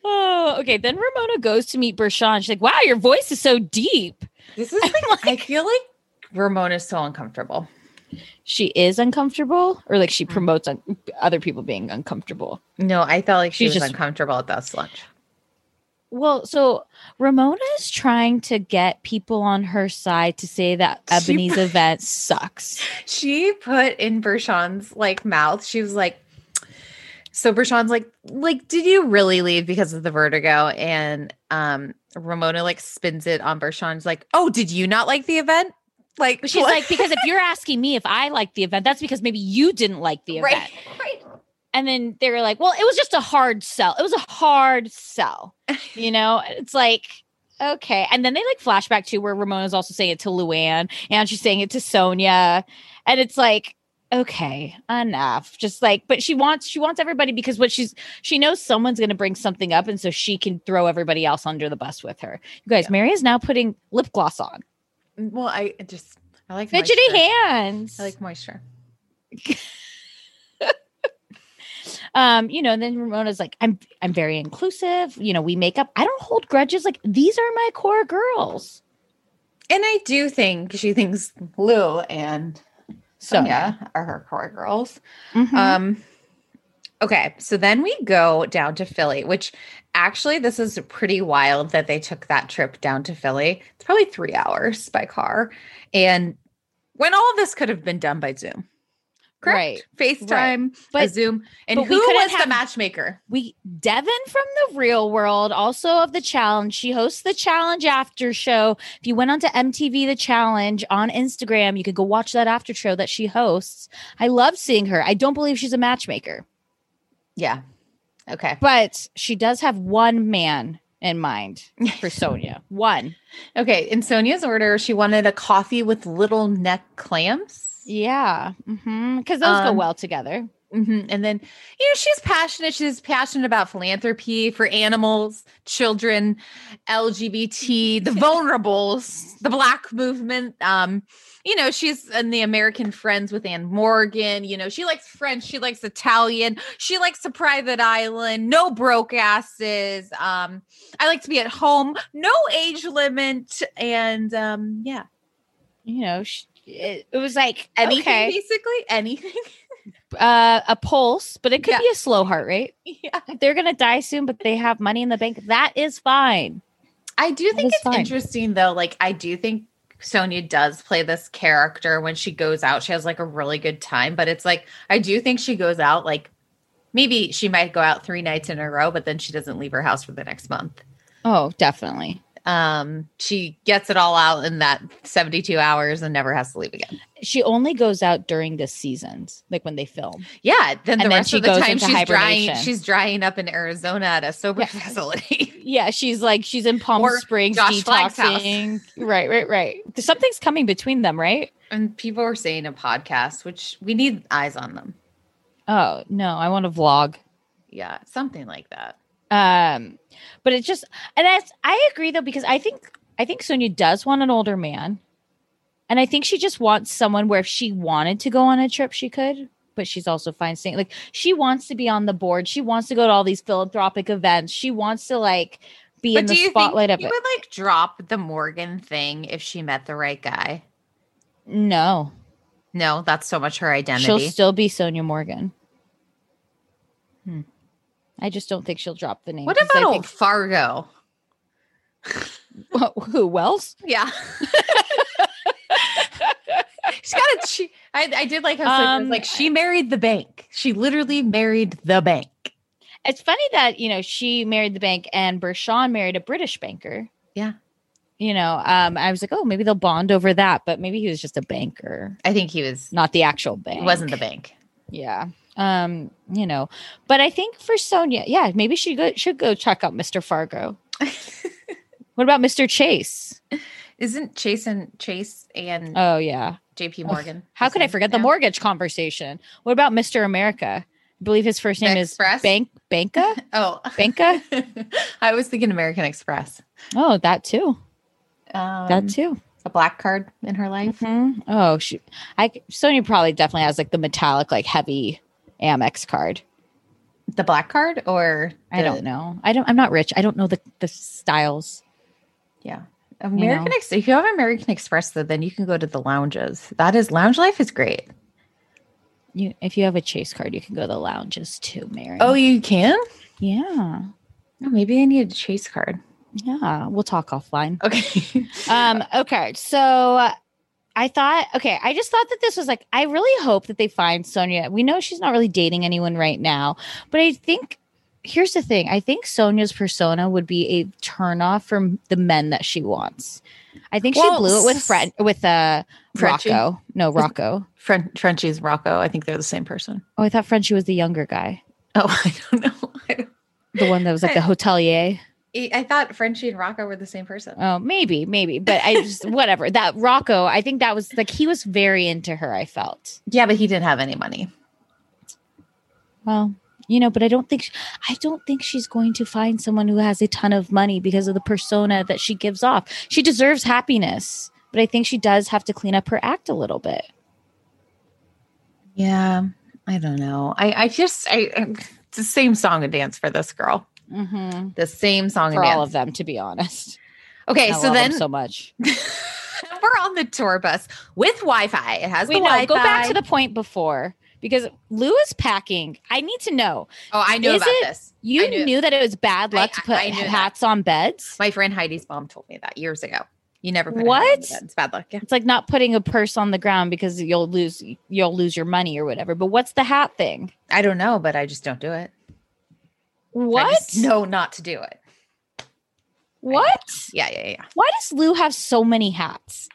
Oh, okay. Then Ramona goes to meet Bershan. She's like, wow, your voice is so deep. This <laughs> is like, I feel like Ramona's so uncomfortable. She is uncomfortable, or like Mm. she promotes un- other people being uncomfortable. No, I felt like she She's was just- uncomfortable at that lunch. Well, so Ramona is trying to get people on her side to say that Eboni's <laughs> event sucks. She put in Bershan's like mouth. She was like, so Bershan's like, like, did you really leave because of the vertigo? And um Ramona like spins it on Bershan's like, oh, did you not like the event? Like she's what? like, because if you're asking me if I like the event, that's because maybe you didn't like the <laughs> event. right, right. And then they were like, well, it was just a hard sell. It was a hard sell. <laughs> You know, it's like, okay. And then they like flashback to where Ramona's also saying it to Luann and she's saying it to Sonja. And it's like, okay, enough. Just like, but she wants, she wants everybody because what she's, she knows someone's going to bring something up. And so she can throw everybody else under the bus with her. You guys, Mary is now putting lip gloss on. Mm, well, I just I like Fidgety moisture. hands. I like moisture. <laughs> um you know and then ramona's like i'm i'm very inclusive you know we make up i don't hold grudges like these are my core girls And I do think she thinks Lou and Sonja are her core girls. Mhm. Um okay, so then we go down to Philly, which actually this is pretty wild that they took that trip down to Philly. It's probably 3 hours by car. And when all of this could have been done by Zoom. Correct? FaceTime, a But- Zoom. And but who was the matchmaker? we devyn from the real world also of the challenge she hosts the challenge after show if you went onto mtv the challenge on instagram you could go watch that after show that she hosts i love seeing her i don't believe she's a matchmaker Yeah. Okay. but she does have one man in mind <laughs> for sonja one Okay. In Sonja's order, she wanted a coffee with little neck clams. Yeah, because those go Um, well together. Mhm. And then, you know, she's passionate. She's passionate about philanthropy for animals, children, LGBT, the <laughs> vulnerables, the Black movement. Um, you know, she's in the American Friends with Anne Morgan. You know, she likes French. She likes Italian. She likes a private island. No broke asses. Um, I like to be at home. No age limit. And um, yeah, You know, sh it, it was like anything okay, basically anything. <laughs> uh, a pulse, but it could Yeah. be a slow heart rate. yeah. They're gonna die soon, but they have money in the bank, that is fine. I do That think it's fine. interesting though. Like I do think Sonja does play this character when she goes out. She has like a really good time, but it's like I do think she goes out like maybe she might go out three nights in a row, but then she doesn't leave her house for the next month. Oh, definitely. Um, she gets it all out in that 72 hours and never has to leave again. She only goes out during the seasons, like when they film. Yeah. Then the And then rest she of the time she's drying, she's drying up in Arizona at a sober Yeah. facility. <laughs> Yeah, she's like she's in Palm Or Springs Josh detoxing. Right, right, right. Something's coming between them, right? and people are saying a podcast, which we need eyes on them. Oh no, I want a vlog. Yeah, something like that. Um, but it's just, and that's I agree though because I think I think Sonja does want an older man, and I think she just wants someone where if she wanted to go on a trip, she could. but she's also fine staying. Like she wants to be on the board. She wants to go to all these philanthropic events. She wants to like be in But do the spotlight of it. would like drop the Morgan thing if she met the right guy? no, No, that's so much her identity. she'll still be Sonja Morgan. Hmm. I just don't think she'll drop the name. What about I old think- Fargo? <laughs> who Wells? Yeah. <laughs> She's got a. She, I, I did like how Um, like she married the bank. She literally married the bank. It's funny that you know she married the bank and Bershan married a British banker. Yeah. You know, um, I was like, oh, maybe they'll bond over that, but maybe he was just a banker, I think he was. not the actual bank. It wasn't the bank. Yeah. Um, you know, but I think for Sonja, yeah, maybe she go, should go check out Mr. Fargo. <laughs> What about Mr. Chase? Isn't Chase and Chase and Oh yeah. J.P. Morgan? How could I forget the mortgage conversation? What about Mr. America? I believe his first name Express? is Bank Banka. <laughs> Oh, Banka? <laughs> I was thinking American Express. Oh, that too. Um, That too. a black card in her life. Mhm. Oh shoot. I Sonja probably definitely has like the metallic, like heavy Amex card. The black card, or I the- don't know. I don't. I'm not rich. I don't know the the styles. Yeah, American. know? Ex- if you have American Express, though, then you can go to the lounges. That is lounge life is great. You, if you have a Chase card, you can go to the lounges too, Mary. Oh, you can. yeah, Oh, maybe I need a Chase card. yeah. We'll talk offline. Okay. <laughs> Um. Okay. So. I thought, okay, I just thought that this was like, I really hope that they find Sonja. We know she's not really dating anyone right now, but I think here's the thing. I think Sonja's persona would be a turnoff from the men that she wants. I think Well, she blew it with Fred with uh Frenchie? Rocco. No, Rocco. Fren- Frenchie's Rocco. I think they're the same person. Oh, I thought Frenchie was the younger guy. Oh, <laughs> I don't know. I, don't, The one that was like the hotelier. I thought Frenchie and Rocco were the same person. Oh, maybe, maybe. But I just <laughs> whatever. That Rocco, I think that was like he was very into her, I felt. Yeah, but he didn't have any money. Well, you know, but I don't think I don't think she's going to find someone who has a ton of money because of the persona that she gives off. She deserves happiness, but I think she does have to clean up her act a little bit. Yeah, I don't know. I I just I it's the same song and dance for this girl. Mm-hmm. The same song For all of them, to be honest. Okay, I so then so much. <laughs> we're on the tour bus with Wi-Fi. It has Wait, the no, Wi-Fi. go back to the point before because Lou is packing. I need to know. Oh, I knew about it- this. You knew- knew, that it was bad luck I- to put knew that. hats on beds. My friend Heidi's mom told me that years ago. You never put What? A on bed. It's bad luck. Yeah. It's like not putting a purse on the ground because you'll lose you'll lose your money or whatever. But what's the hat thing? I don't know, but I just don't do it. What? know not to do it. What? Yeah, yeah, yeah. Why does Lou have so many hats?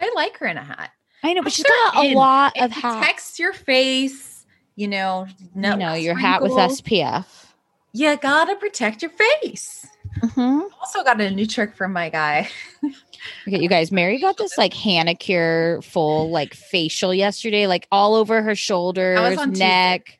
I like her in a hat. I know, but she's got a in. lot It of hats. protects your face. You know, no, you know, your hat with. SPF. You gotta protect your face. hmm Also got a new trick from my guy. <laughs> Okay, you guys, Mary got this like Cure full like facial yesterday, like all over her shoulders, neck.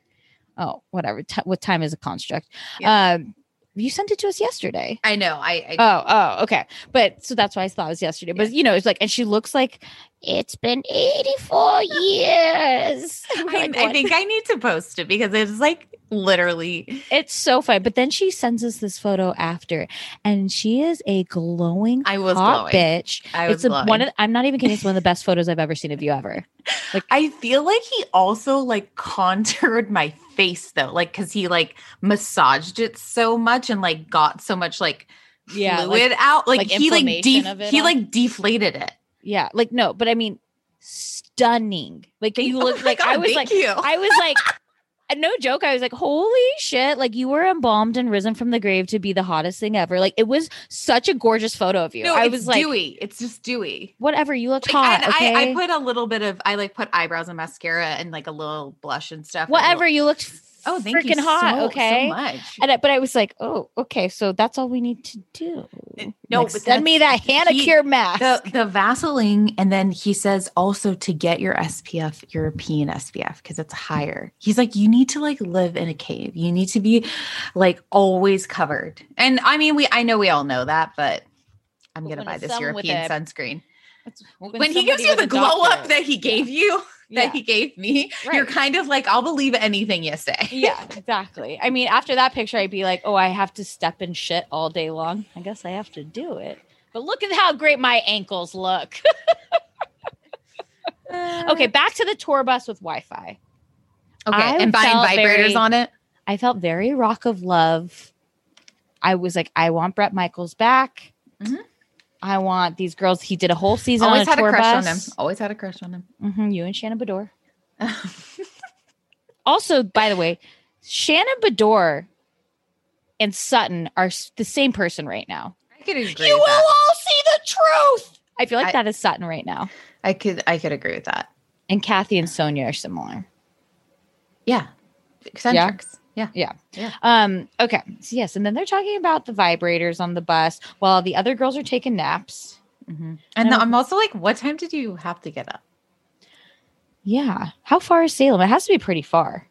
Oh, whatever. T- what time is a construct? Yeah. Um, you sent it to us yesterday. I know. I, I Oh, oh, okay. But so that's why I thought it was yesterday. But you know, it's like, and she looks like it's been 84 <laughs> years. <laughs> I'm like, I think I need to post it because it's like literally. it's so fun. But then she sends us this photo after, and she is a glowing I was hot glowing. bitch. I was it's a, one glowing. of I'm not even kidding. It's one of the best photos I've ever seen of you ever. Like i feel like he also like contoured my face though, like because he like massaged it so much and like got so much like Yeah, fluid out. Like, like he like def- he all. like deflated it. Yeah, like no, but I mean, stunning. Like you oh look my like I was like you. I was like. <laughs> No joke. I was like, holy shit. Like, you were embalmed and risen from the grave to be the hottest thing ever. Like, it was such a gorgeous photo of you. No, I it's was like, dewy. It's just dewy. whatever. You look Like, hot. and okay. I, I put a little bit of I like put eyebrows and mascara and like a little blush and stuff. whatever. little- You looked Oh, thank you freaking hot. so- okay. so much. And I, but I was like, oh, okay. So that's all we need to do. No, Like, but send me that that's- Hanacure mask. the the Vaseline, and then he says also to get your SPF European SPF because it's higher. He's like, you need to like live in a cave. You need to be like always covered. And I mean, we I know we all know that, but I'm But gonna buy this European sunscreen. When When he gives you the glow up that he gave you, that Yeah. he gave me, you're kind of like, I'll believe anything you say. yeah, <laughs> exactly. I mean, after that picture, I'd be like, oh, I have to step in shit all day long. I guess I have to do it. But look at how great my ankles look. <laughs> okay, back to the tour bus with Wi Fi. Okay. I and buying vibrators very- on it. I felt very rock of love. I was like, I want Bret Michaels back. Mhm. I want these girls. He did a whole season Always a had a crush bus. on him. Always had a crush on him. hmm you and Shannon Beador. <laughs> Also, by the way, Shannon Beador and Sutton are the same person right now. I could agree you will all see the truth. I feel like I- that is Sutton right now. I could I could agree with that. And Kathy and Sonja are similar. Yeah. Eccentrics. Yeah. Yeah. Yeah. Um, okay. So yes, and then they're talking about the vibrators on the bus while the other girls are taking naps. And No. I'm also like, what time did you have to get up? Yeah. How far is Salem? It has to be pretty far.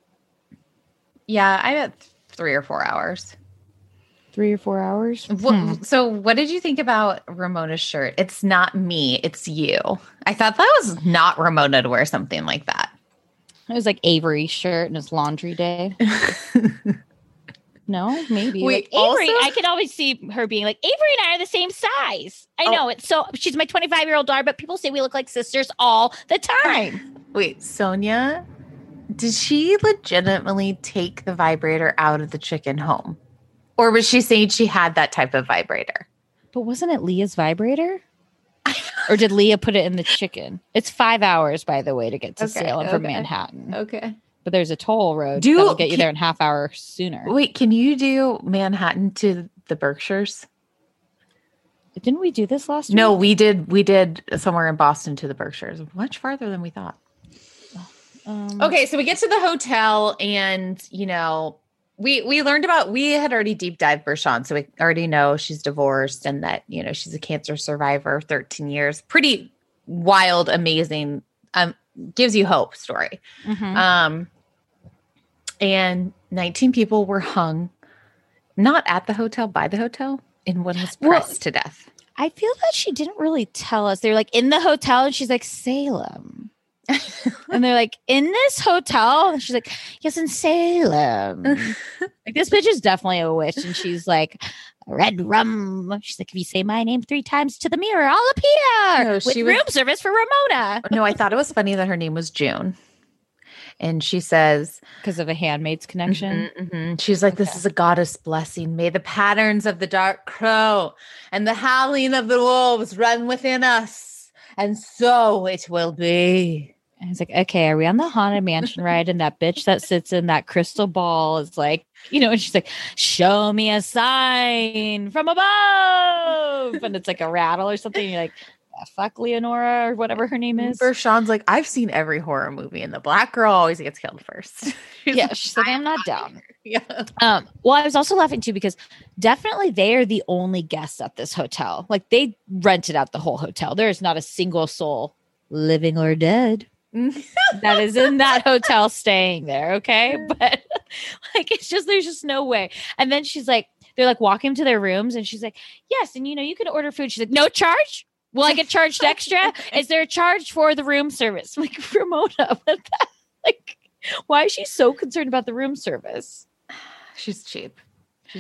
Yeah, I bet three or four hours. Three or four hours. What, Hmm. So, what did you think about Ramona's shirt? It's not me, it's you. I thought that was not Ramona to wear something like that. It was like Avery's shirt and it's laundry day. <laughs> No, maybe. Wait, like Avery, also- I can always see her being like, Avery and I are the same size. I Oh. know it's so she's my 25 year old daughter, but people say we look like sisters all the time. Wait, Sonja, did she legitimately take the vibrator out of the chicken home? Or was she saying she had that type of vibrator? But wasn't it Leah's vibrator? <laughs> or did Leah put it in the chicken? It's five hours, by the way, to get to Okay, Salem from okay. Manhattan. Okay. But there's a toll road Do- that'll get you can- there in half hour sooner. Wait, can you do Manhattan to the Berkshires? Didn't we do this last No, week? we did. We did somewhere in Boston to the Berkshires. Much farther than we thought. Um, Okay, so we get to the hotel, and you know, we we learned about. We had already deep dived Bershan, so we already know she's divorced and that you know she's a cancer survivor, thirteen years. Pretty wild, amazing. Um, gives you hope story. mhm. Um, and nineteen people were hung, not at the hotel, by the hotel, and one was Well- pressed to death. I feel that she didn't really tell us. They're like in the hotel, and she's like Salem, and they're like in this hotel, and she's like, yes, in Salem. <laughs> like this bitch is definitely a witch, and she's like. Red rum. She's like, if you say my name three times to the mirror, I'll appear No, with she was- room service for Ramona <laughs> no, I thought it was funny that her name was June, and she says, because of a handmaid's connection. Mhm, mhm. She's like, this is a goddess blessing. May the patterns of the dark crow and the howling of the wolves run within us. And so it will be. And he's like, okay, are we on the haunted mansion ride? And that bitch that sits in that crystal ball is like, you know, and she's like, show me a sign from above. And it's like a rattle or something. You're like, "Ah, fuck Leonora or whatever her name is. Sean's like, I've seen every horror movie, and the black girl always gets killed first. <laughs> She's Yeah, like, she's like, I'm not down. <laughs> Yeah. Um, well, I was also laughing too because definitely they are the only guests at this hotel. Like they rented out the whole hotel. There is not a single soul, living or dead, <laughs> that is in that hotel staying there. Okay. But <laughs> like it's just there's just no way. And then she's like, they're like walking to their rooms and she's like, Yes, and you know, you can order food. She's like, No charge? Will I get charged <laughs> extra? Is there a charge for the room service? I'm like, Ramona, like why is she so concerned about the room service? <sighs> She's cheap.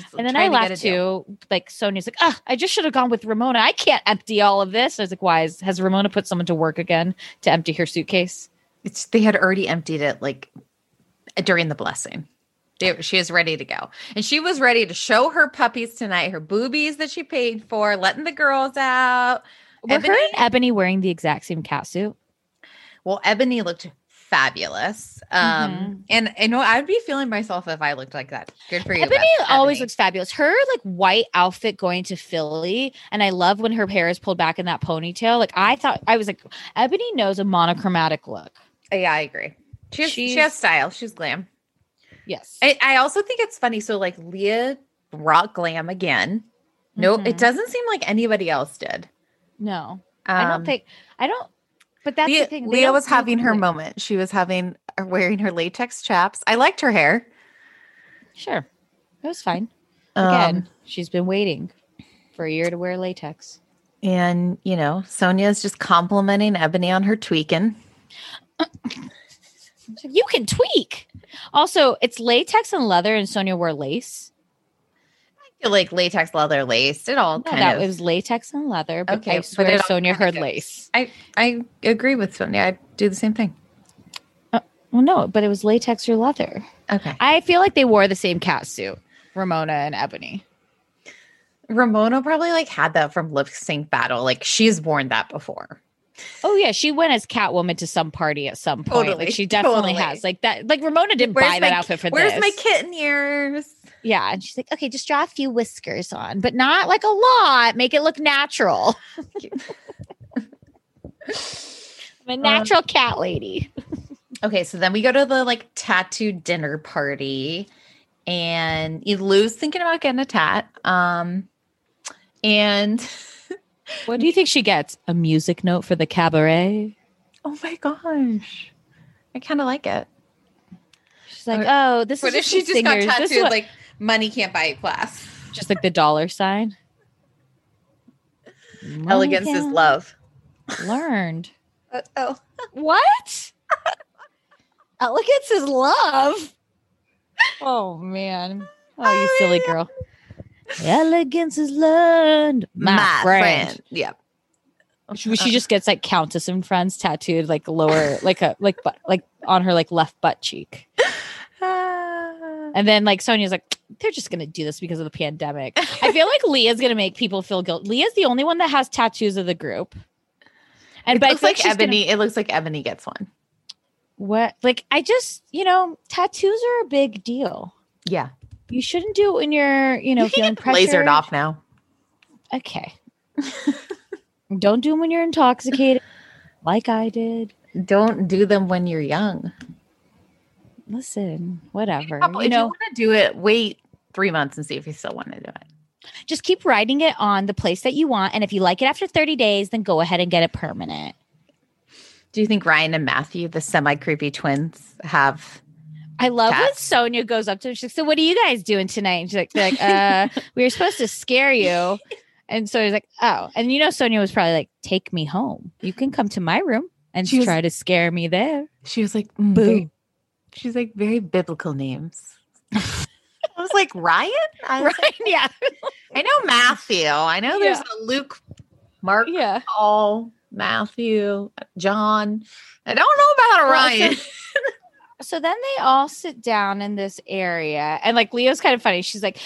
She's And then I trying to laughed too. Like Sonja's like, ah, I just should have gone with Ramona. I can't empty all of this. I was like, why is, has Ramona put someone to work again to empty her suitcase? It's, they had already emptied it like during the blessing. They- she is ready to go. And she was ready to show her puppies tonight, her boobies that she paid for, letting the girls out. Were Eboni- her and Eboni wearing the exact same cat suit? Well, Eboni looked fabulous. Um, Mhm. and I know I'd be feeling myself if I looked like that. Good for you. Eboni Beth- always Eboni. looks fabulous. Her like white outfit going to Philly, and I love when her hair is pulled back in that ponytail. Like I thought, I was like, Eboni knows a monochromatic look. Yeah, I agree. She has, she has style. She's glam. Yes, I, I also think it's funny. So like Leah brought glam again. No, Mhm. it doesn't seem like anybody else did. no, I don't Um, think I don't. But that's Leah, the thing. they Leah was having her glam. moment. She was having uh, wearing her latex chaps. I liked her hair. Sure, it was fine. Again, Um, she's been waiting for a year to wear latex. and you know, Sonja's just complimenting Eboni on her tweaking. You can tweak. Also, it's latex and leather, and Sonia wore lace. Like latex, leather, lace. It all No, kind that of. was latex and leather, but Okay, I but swear all Sonja heard lace. I I agree with Sonja. I do the same thing. Uh, well, no, but it was latex or leather. Okay. I feel like they wore the same cat suit, Ramona and Eboni. Ramona probably like had that from lip sync battle. Like she's worn that before. Oh yeah, she went as Catwoman to some party at some point. Totally, like she definitely totally. has. Like that. Like Ramona didn't Where's buy that my- outfit for Where's this. Where's my kitten ears? Yeah, and she's like, okay, just draw a few whiskers on, but not like a lot. Make it look natural. I'm a <laughs> natural cat lady. Okay, so then we go to the like tattoo dinner party, and Lou's thinking about getting a tat. Um, and <laughs> What do you think she gets? A music note for the cabaret? oh my gosh, I kind of like it. She's like, oh, this What is What if she just got singers. This is tattooed what- like money can't buy a class? just like the dollar sign? <laughs> Elegance is love. can't Learned. <laughs> oh, What? <laughs> Elegance is love. Oh man. Oh, you silly girl. Elegance is learned, my, friend. Yeah. She, she uh-uh. just gets like Countess and Friends tattooed like lower, like a like but like on her like left butt cheek. Ah. And then like Sonja's like, they're just gonna do this because of the pandemic. I feel like Leah's gonna make people feel guilt. Leah's the only one that has tattoos of the group. And It but looks feel like she's gonna- Eboni. It looks like Eboni gets one. what like I just you know tattoos are a big deal. Yeah. You shouldn't do it when you're you know you feeling can get lasered off now. Okay. <laughs> Don't do them when you're intoxicated, like I did. Don't do them when you're young. Listen, whatever. Couple- You if you know, want to do it, wait three months and see if you still want to do it. just keep writing it on the place that you want, and if you like it after 30 days, then go ahead and get it permanent. Do you think Ryan and Matthew, the semi creepy twins, have? I love when Sonja goes up to him. She's like, "So what are you guys doing tonight?" And she's like, like uh, <laughs> "We were supposed to scare you." <laughs> And so he's like, "Oh," and you know, Sonja was probably like, "Take me home. You can come to my room and She was- try to scare me there." She was like, Boo. very- she's like very biblical names. I was like Ryan. I, was Right? Yeah, I know Matthew. I know there's a Luke, Mark, yeah. Paul, Matthew, John. I don't know about a Ryan. <laughs> So then they all sit down in this area, and like Leo's kind of funny. She's like,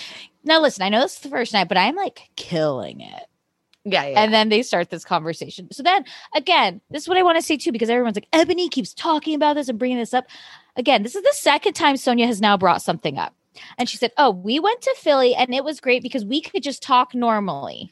"Now listen, I know this is the first night, but I'm like killing it." yeah, yeah. And then they start this conversation. So then again, this is what I want to say too, because everyone's like, Eboni keeps talking about this and bringing this up. Again, this is the second time Sonja has now brought something up. And she said, Oh, we went to Philly and it was great because we could just talk normally.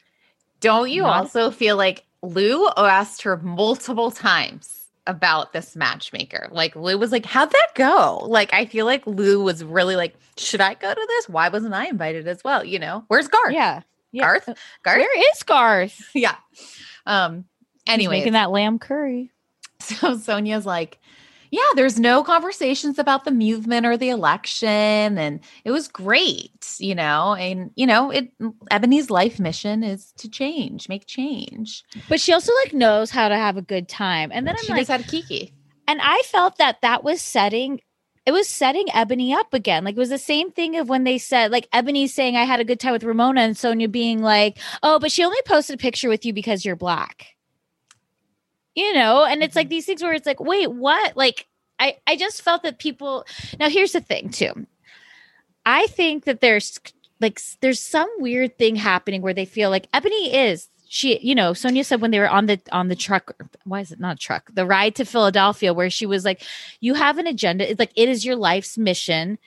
Don't you Not- also feel like Lou asked her multiple times about this matchmaker? Like Lou was like, "How'd that go?" Like I feel like Lou was really like, "Should I go to this? Why wasn't I invited as well?" You know, where's Garth? Yeah. yeah. Garth, Garth. Where is Garth? <laughs> Yeah. Um. Anyway, making that lamb curry. <laughs> so Sonja's like, yeah, there's no conversations about the movement or the election. And it was great, you know, and you know, it Eboni's life mission is to change, make change. But she also like knows how to have a good time. And then I'm she like, had a Kiki. and I felt that that was setting it was setting Eboni up again. Like it was the same thing of when they said like Eboni saying I had a good time with Ramona and Sonja being like, "Oh, but she only posted a picture with you because you're black." You know, and it's like mm-hmm. these things where it's like, "Wait, what?" Like I I just felt that people Now here's the thing, too. I think that there's like there's some weird thing happening where they feel like Eboni is she you know Sonja said when they were on the on the truck why is it not a truck the ride to Philadelphia where she was like you have an agenda it's like it is your life's mission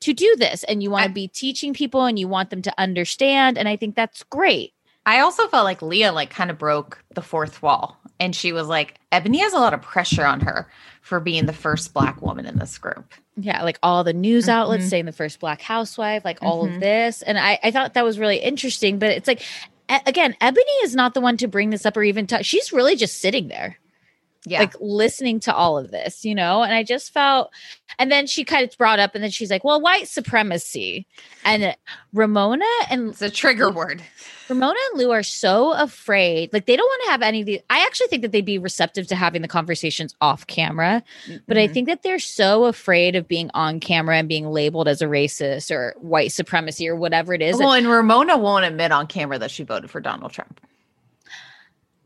to do this and you want to be teaching people and you want them to understand and I think that's great I also felt like Leah like kind of broke the fourth wall. And she was like, Eboni has a lot of pressure on her for being the first black woman in this group. yeah like all the news outlets Mhm. saying the first black housewife like all Mhm. of this and I I thought that was really interesting but it's like a- again Eboni is not the one to bring this up or even touch she's really just sitting there Yeah. like listening to all of this, you know? And I just felt, and then she kind of brought up, and then she's like, well, white supremacy. And Ramona and it's a trigger word. Ramona and Lou are so afraid. Like they don't want to have any of the I actually think that they'd be receptive to having the conversations off camera, but I Mhm. think that they're so afraid of being on camera and being labeled as a racist or white supremacy or whatever it is. Well, and Ramona won't admit on camera that she voted for Donald Trump.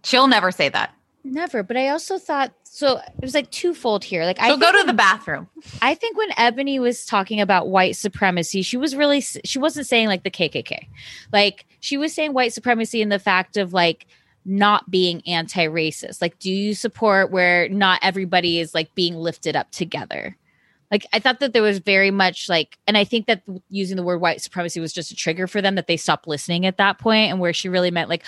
She'll never say that. Never, but I also thought so it was like twofold here. Like I She'll go think to the bathroom. I think when Eboni was talking about white supremacy, she was really she wasn't saying like the KKK. Like she was saying white supremacy in the fact of like not being anti-racist. Like do you support where not everybody is like being lifted up together? Like I thought that there was very much like and I think that using the word white supremacy was just a trigger for them that they stopped listening at that point and where she really meant like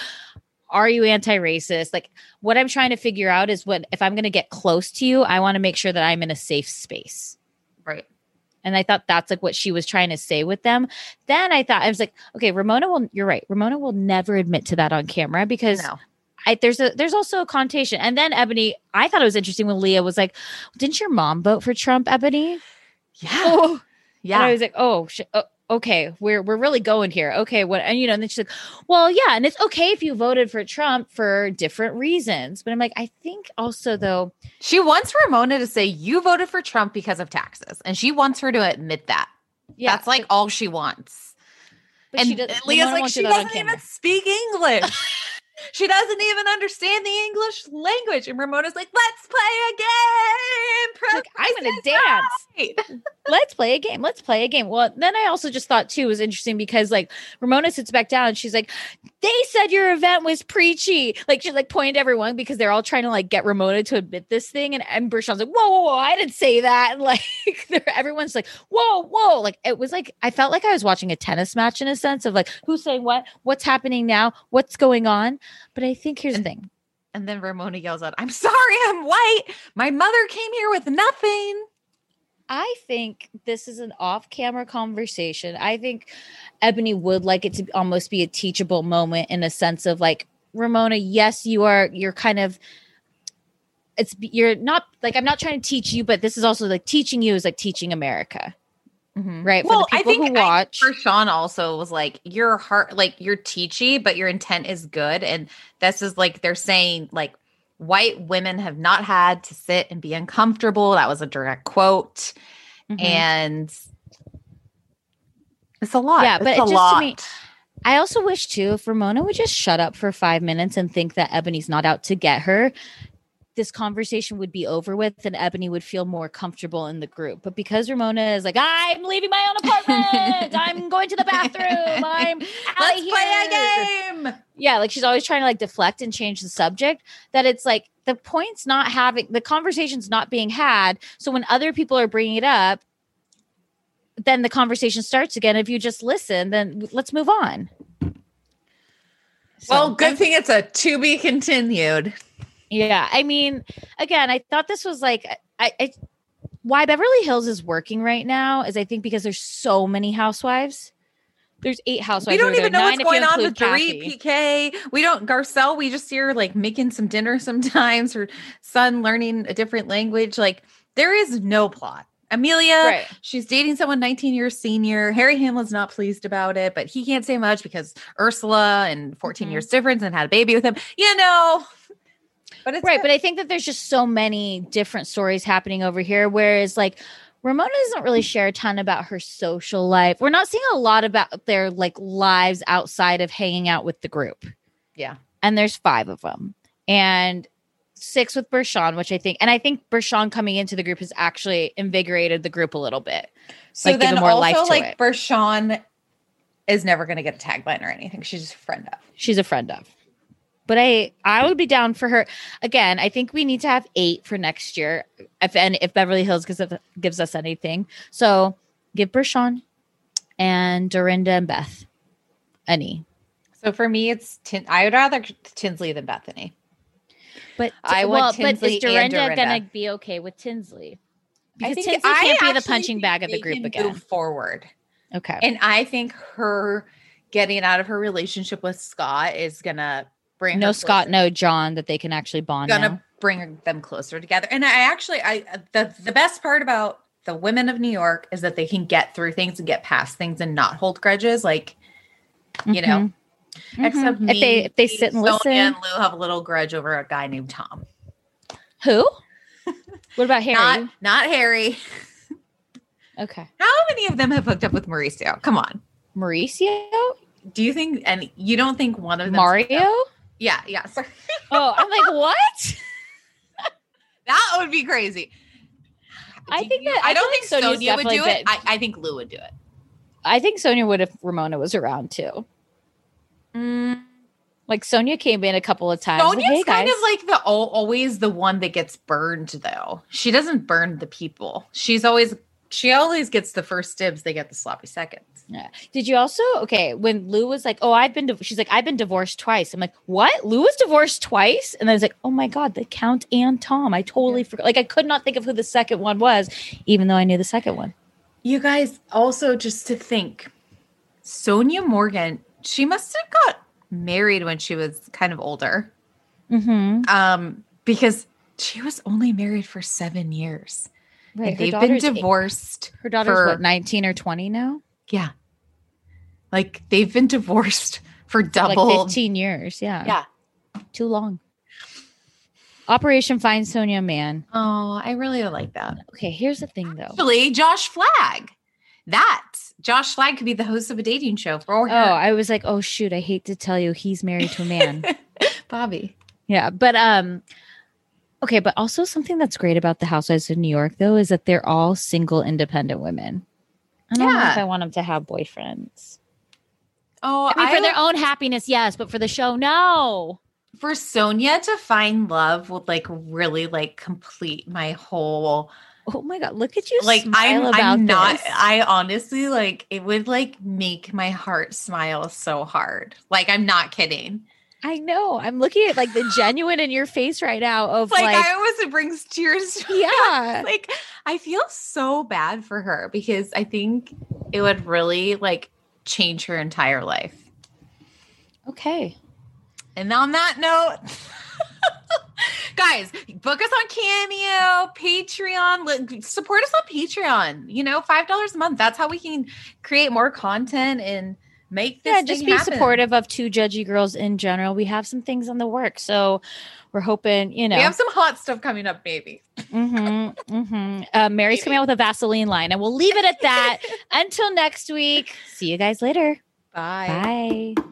are you anti-racist? Like what I'm trying to figure out is what if I'm going to get close to you, I want to make sure that I'm in a safe space. Right. And I thought that's like what she was trying to say with them. Then I thought I was like, okay, Ramona will. You're right. Ramona will never admit to that on camera because No. I, there's a there's also a connotation. And then Eboni, I thought it was interesting when Leah was like, "Didn't your mom vote for Trump, Eboni?" Yeah. Oh, <laughs> Yeah. And I was like, "Oh, sh- oh, okay, we're we're really going here. Okay, what?" And you know, and then she's like, "Well, yeah, and it's okay if you voted for Trump for different reasons." But I'm like, I think also though, She wants Ramona to say you voted for Trump because of taxes, and she wants her to admit that. yeah, That's like all she wants. but and she does, Leah's Ramona like, she doesn't even speak English. <laughs> she doesn't even understand the English language. And Ramona's like, let's play a game. Like, I'm gonna dance. Right. <laughs> let's play a game. Let's play a game. Well, then I also just thought too was interesting because like Ramona sits back down and she's like, they said your event was preachy. Like she's like pointing to everyone because they're all trying to like get Ramona to admit this thing. And, and Bershan's like, whoa, whoa, whoa, I didn't say that. And like <laughs> everyone's like, whoa, whoa. Like it was like I felt like I was watching a tennis match in a sense of like who's saying what, what's happening now, what's going on. But I think here's the thing. And then Ramona yells out, I'm sorry, I'm white. My mother came here with nothing. I think this is an off camera conversation. I think Eboni would like it to almost be a teachable moment in a sense of like, Ramona, yes, you are, you're kind of, it's, you're not like, I'm not trying to teach you, but this is also like teaching you is like teaching America, right? Well, For the people I think who watch. I, for Sean also was like, your heart, like you're teachy, but your intent is good. And this is like, they're saying like, white women have not had to sit and be uncomfortable. That was a direct quote. Mhm. And it's a lot. Yeah, but It's it a just to lot. me- I also wish too if Ramona would just shut up for five minutes and think that Eboni's not out to get her, this conversation would be over with and Eboni would feel more comfortable in the group. But because Ramona is like, I'm leaving my own apartment, <laughs> I'm going to the bathroom, I'm <laughs> out Let's of here. play a game. Yeah, like she's always trying to like deflect and change the subject. That it's like the point's not having the conversation's not being had. So when other people are bringing it up, then the conversation starts again. If you just listen, then let's move on. Well, So, good thing it's a to be continued. Yeah, I mean, again, I thought this was like I, I why Beverly Hills is working right now is I think because there's so many housewives. There's eight housewives. We don't over there, even know nine what's going on with Dorit Kathy. PK. We don't Garcelle. We just see her like making some dinner <laughs> sometimes. Her son learning a different language. Like there is no plot. Amelia, Right. she's dating someone 19 years senior. Harry Hamlin's not pleased about it, but he can't say much because Ursula and 14 Mhm. years difference and had a baby with him. You know, but it's right but i think that there's just so many different stories happening over here whereas like ramona doesn't really share a ton about her social life we're not seeing a lot about their like lives outside of hanging out with the group yeah. and there's five of them and six with Bershan, which I think, and I think Bershan coming into the group has actually invigorated the group a little bit. So Like, then more also life to like it. Bershan is never going to get a tagline or anything. She's just a friend of. She's a friend of. But I, I would be down for her. Again, I think we need to have eight for next year, if and if Beverly Hills gives us, gives us anything. So give Bershan and Dorinda and Beth any. So for me, it's Tin- I would rather Tinsley than Bethenny. But I want well, but Tinsley is and Dorinda, Dorinda. gonna be okay with Tinsley? Because I Tinsley I can't be the punching bag of the group again. Move forward, Okay. and I think her getting out of her relationship with Scott is gonna bring no Scott, no John that they can actually bond Gonna now. bring them closer together. And I actually, I the the best part about the women of New York is that they can get through things and get past things and not hold grudges. Like, you know, Mhm. except Mhm. If they- me, if they sit and Sonja listen. and Lou have a little grudge over a guy named Tom. Who? <laughs> What about Harry? Not not Harry. okay. How many of them have hooked up with Mauricio? Come on. Mauricio? Do you think and you don't think one of them Mario? Yeah, yeah. Sorry. <laughs> Oh, I'm like, what? <laughs> that would be crazy. I Do think you- that- I I don't like think Sonja's Sonja would do it. I, I think Lou would do it. I think Sonja would if Ramona was around too. Mm. Like Sonja came in a couple of times. like, Sonja's hey kind of like the always the one that gets burned though. She doesn't burn the people. She's always she always gets the first dibs. They get the sloppy seconds. Yeah. Did you also okay when Lou was like, "Oh, I've been," div-, she's like, "I've been divorced twice." I'm like, "What? Lou was divorced twice?" And then I was like, "Oh my god, the Count and Tom." I totally forgot. Like, I could not think of who the second one was, even though I knew the second one. You guys also just to think, Sonja Morgan. She must have got married when she was kind of older, Mm-hmm. um, because she was only married for seven years. Right. And they've been daughter's eight- divorced. Her daughter's for- what, 19 or 20 now? Yeah, like they've been divorced <laughs> for Like 15 years. Yeah. yeah. Too long. Operation Find Sonja Man. Oh, I really like that. Okay, here's the thing though. Actually, Josh Flagg. That Josh Flagg could be the host of a dating show for Oh. I was like, oh shoot, I hate to tell you, he's married to a man. <laughs> Bobby. yeah, but um, okay, but also something that's great about the Housewives of New York though is that they're all single, independent women. I don't know if Yeah. I want them to have boyfriends. Oh, I mean, for their own happiness, yes, but for the show, no. for Sonja to find love would like really like complete my whole Oh my god, look at you! like I'm smile about I'm not this. I honestly like it would like make my heart smile so hard. Like I'm not kidding. I know. I'm looking at like the genuine in your face right now of Like, like, I always it brings tears. to Yeah. eyes. like I feel so bad for her because I think it would really like change her entire life. okay. And on that note, <laughs> guys, book us on Cameo, Patreon, support us on Patreon. You know, five dollars a month. That's how we can create more content and make this. yeah, just be happen. supportive of two judgy girls in general. We have some things on the work, so we're hoping you know. We have some hot stuff coming up, maybe. mm-hmm, mm-hmm. Uh, Mary's coming out with a Vaseline line, and we'll leave it at that. <laughs> Until next week. See you guys later. Bye. Bye.